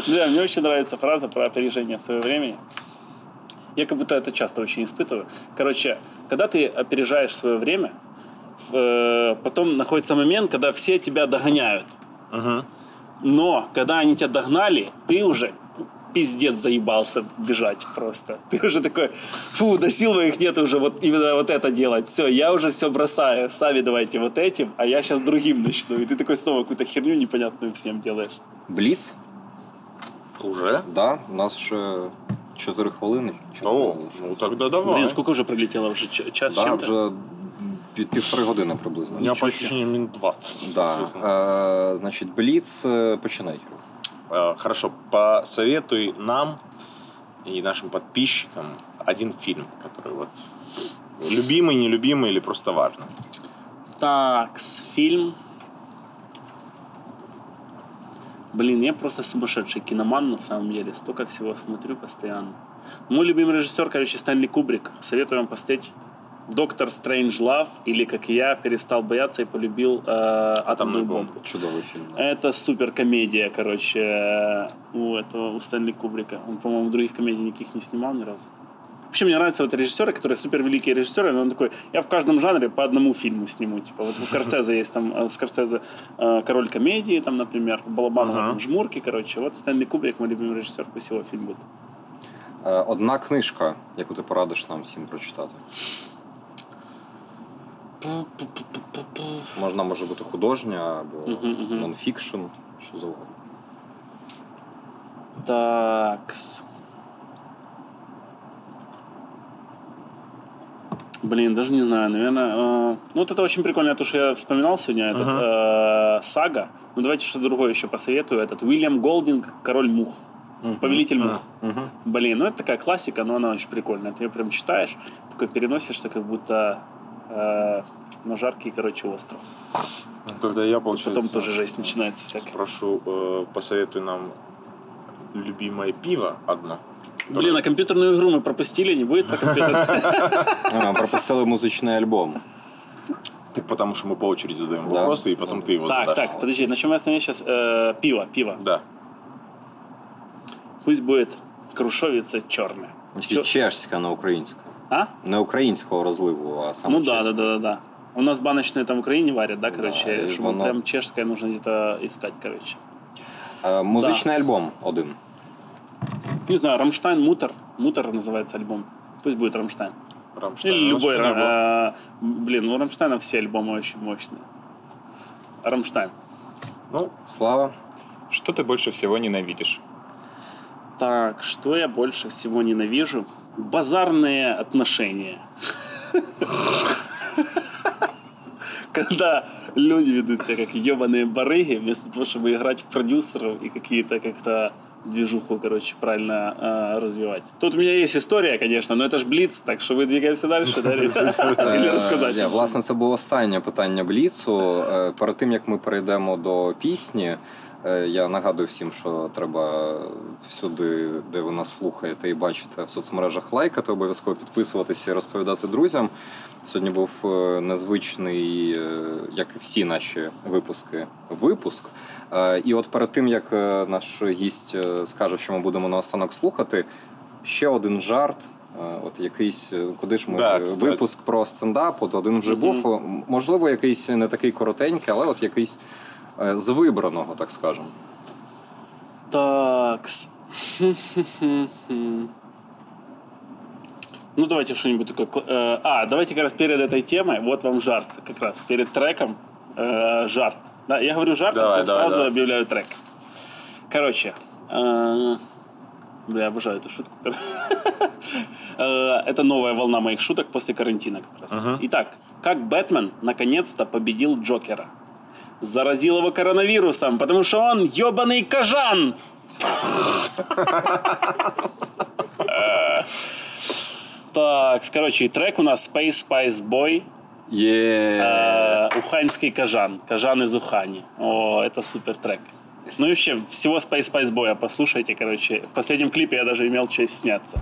Да, мне очень нравится фраза про опережение своего времени. Я как будто это часто очень испытываю. Короче, когда ты опережаешь свое время, э, потом находится момент, когда все тебя догоняют. Но когда они тебя догнали, ты уже пиздец заебался бежать просто. Ты уже такой, фу, до сил моих нет уже вот именно вот это делать. Все, я уже все бросаю. Сами давайте вот этим, а я сейчас другим начну. И ты такой снова какую-то херню непонятную всем делаешь. Бліц? Уже? Да, у нас ще 4 хвилини. Чотири О, залишилось. ну тогда давай. Блин, сколько уже пролетело? Уже ч- час с Да, чем-то? вже під півтори години приблизно. У меня по Ничего себе. ощущениям минут 20. Да. честно. Е, значить, Бліц, е, починай. Э, Хорошо, посоветуй нам и нашим подписчикам один фильм, который вот любимый, нелюбимый или просто важный. Так, фильм. Блин, я просто сумасшедший киноман на самом деле. Столько всего смотрю постоянно. Мой любимый режиссер, короче, Стэнли Кубрик. Советую вам посмотреть Доктор Стрэндж Лав или, как я, перестал бояться и полюбил э, атомную бомбу. Чудовий фільм. Это супер комедия, короче, э, у этого, у Стэнли Кубрика. Он, по-моему, других комедий никаких не снимал ни разу. Вообще мне нравятся вот режиссеры, которые супер великие режиссеры, но он такой, я в каждом жанре по одному фильму сниму. Типа вот у Скорсезе есть там, э, у Скорсезе э, Король комедии, там, например, Балабанова Ага. там Жмурки, короче. Вот Стэнли Кубрик, мой любимый режиссер, пусть его фильм будет. Одна книжка, яку ти порадиш нам всім прочитати. Можна може бути художня або нонфікшн, що завгодно. Такс. Блин, даже не знаю, наверное. э, ну, вот это очень прикольно, то, что я вспоминал сегодня, этот э, сага. Ну, давайте что-то другое еще посоветую. Этот Уильям Голдинг, Король мух. Повелитель мух. Мгм. Блин, ну это такая классика, но она очень прикольная. Ты ее прям читаешь, такой переносишься, как будто э, на жаркий, короче, остров. Ну, Тогда я, получается, Потом тоже жесть начинается всякая. спрошу, э, посоветуй нам любимое пиво одно. Блин, а компьютерную игру мы пропустили, не будет про компьютер? Пропустили музичний альбом. Так потому что мы по очереди задаем Да. вопросы, и потом ты его Так, задашь. так, подожди, на чем я остановился сейчас? Пиво, пиво. Да. Пусть будет крушовица черная. Чешська, не українська. А? Не українського розливу, а саме Ну да, да, да, да, да. У нас баночные там в Украине варят, да, короче, и чтобы воно- прям чешское нужно где-то искать, короче. Е, Музичний альбом один. Не знаю, Рамштайн, Мутер. Мутер называется альбом. Пусть будет Рамштайн. Рамштайн. Или Ну, любой. что Ра- не было. э, блин, у Рамштайна все альбомы очень мощные. Рамштайн. Ну, Слава. Что ты больше всего ненавидишь? Так, что я больше всего ненавижу? Базарные отношения. Когда люди ведут себя как ебаные барыги, вместо того, чтобы играть в продюсеров и какие-то как-то движуху, короче, правильно э, развивать. Тут у меня есть история, конечно, но это ж Блиц, так что мы двигаемся дальше, да, ребята? Или Е, рассказать? я, власне, це було останнє питання Бліцу. Е, Перед тим як ми перейдемо до пісні, е, Я нагадую всім, що треба всюди, де ви нас слухаєте і бачите в соцмережах лайкати, обов'язково підписуватися і розповідати друзям. Сьогодні був е, незвичний, е, як і всі наші випуски, випуск. Е, І от перед тим як е, наш гість е, скаже, що ми будемо наостанок слухати, ще один жарт. е, От якийсь, е, куди ж ми е, кстати. випуск про стендап, от один вже Мгм. був. Можливо, якийсь не такий коротенький, але от якийсь е, з вибраного, так скажемо. Так. Ну, давайте что-нибудь такое. э, А, давайте как раз перед этой темой, вот вам жарт, как раз перед треком э, жарт. Да, я говорю жарт, а Давай, потом давай, сразу давай. объявляю трек. Короче, э, бля, я обожаю эту шутку. Э, Это новая волна моих шуток после карантина как раз. Итак, как Бэтмен наконец-то победил Джокера? Заразил его коронавирусом, потому что он ебаный кожан. Так, короче, трек у нас Space Spice Boy, э, Уханьский кожан, кожан из Ухани. О, это супер трек. Ну и вообще, всего Space Spice Boy послушайте, короче. В последнем клипе я даже имел честь сняться.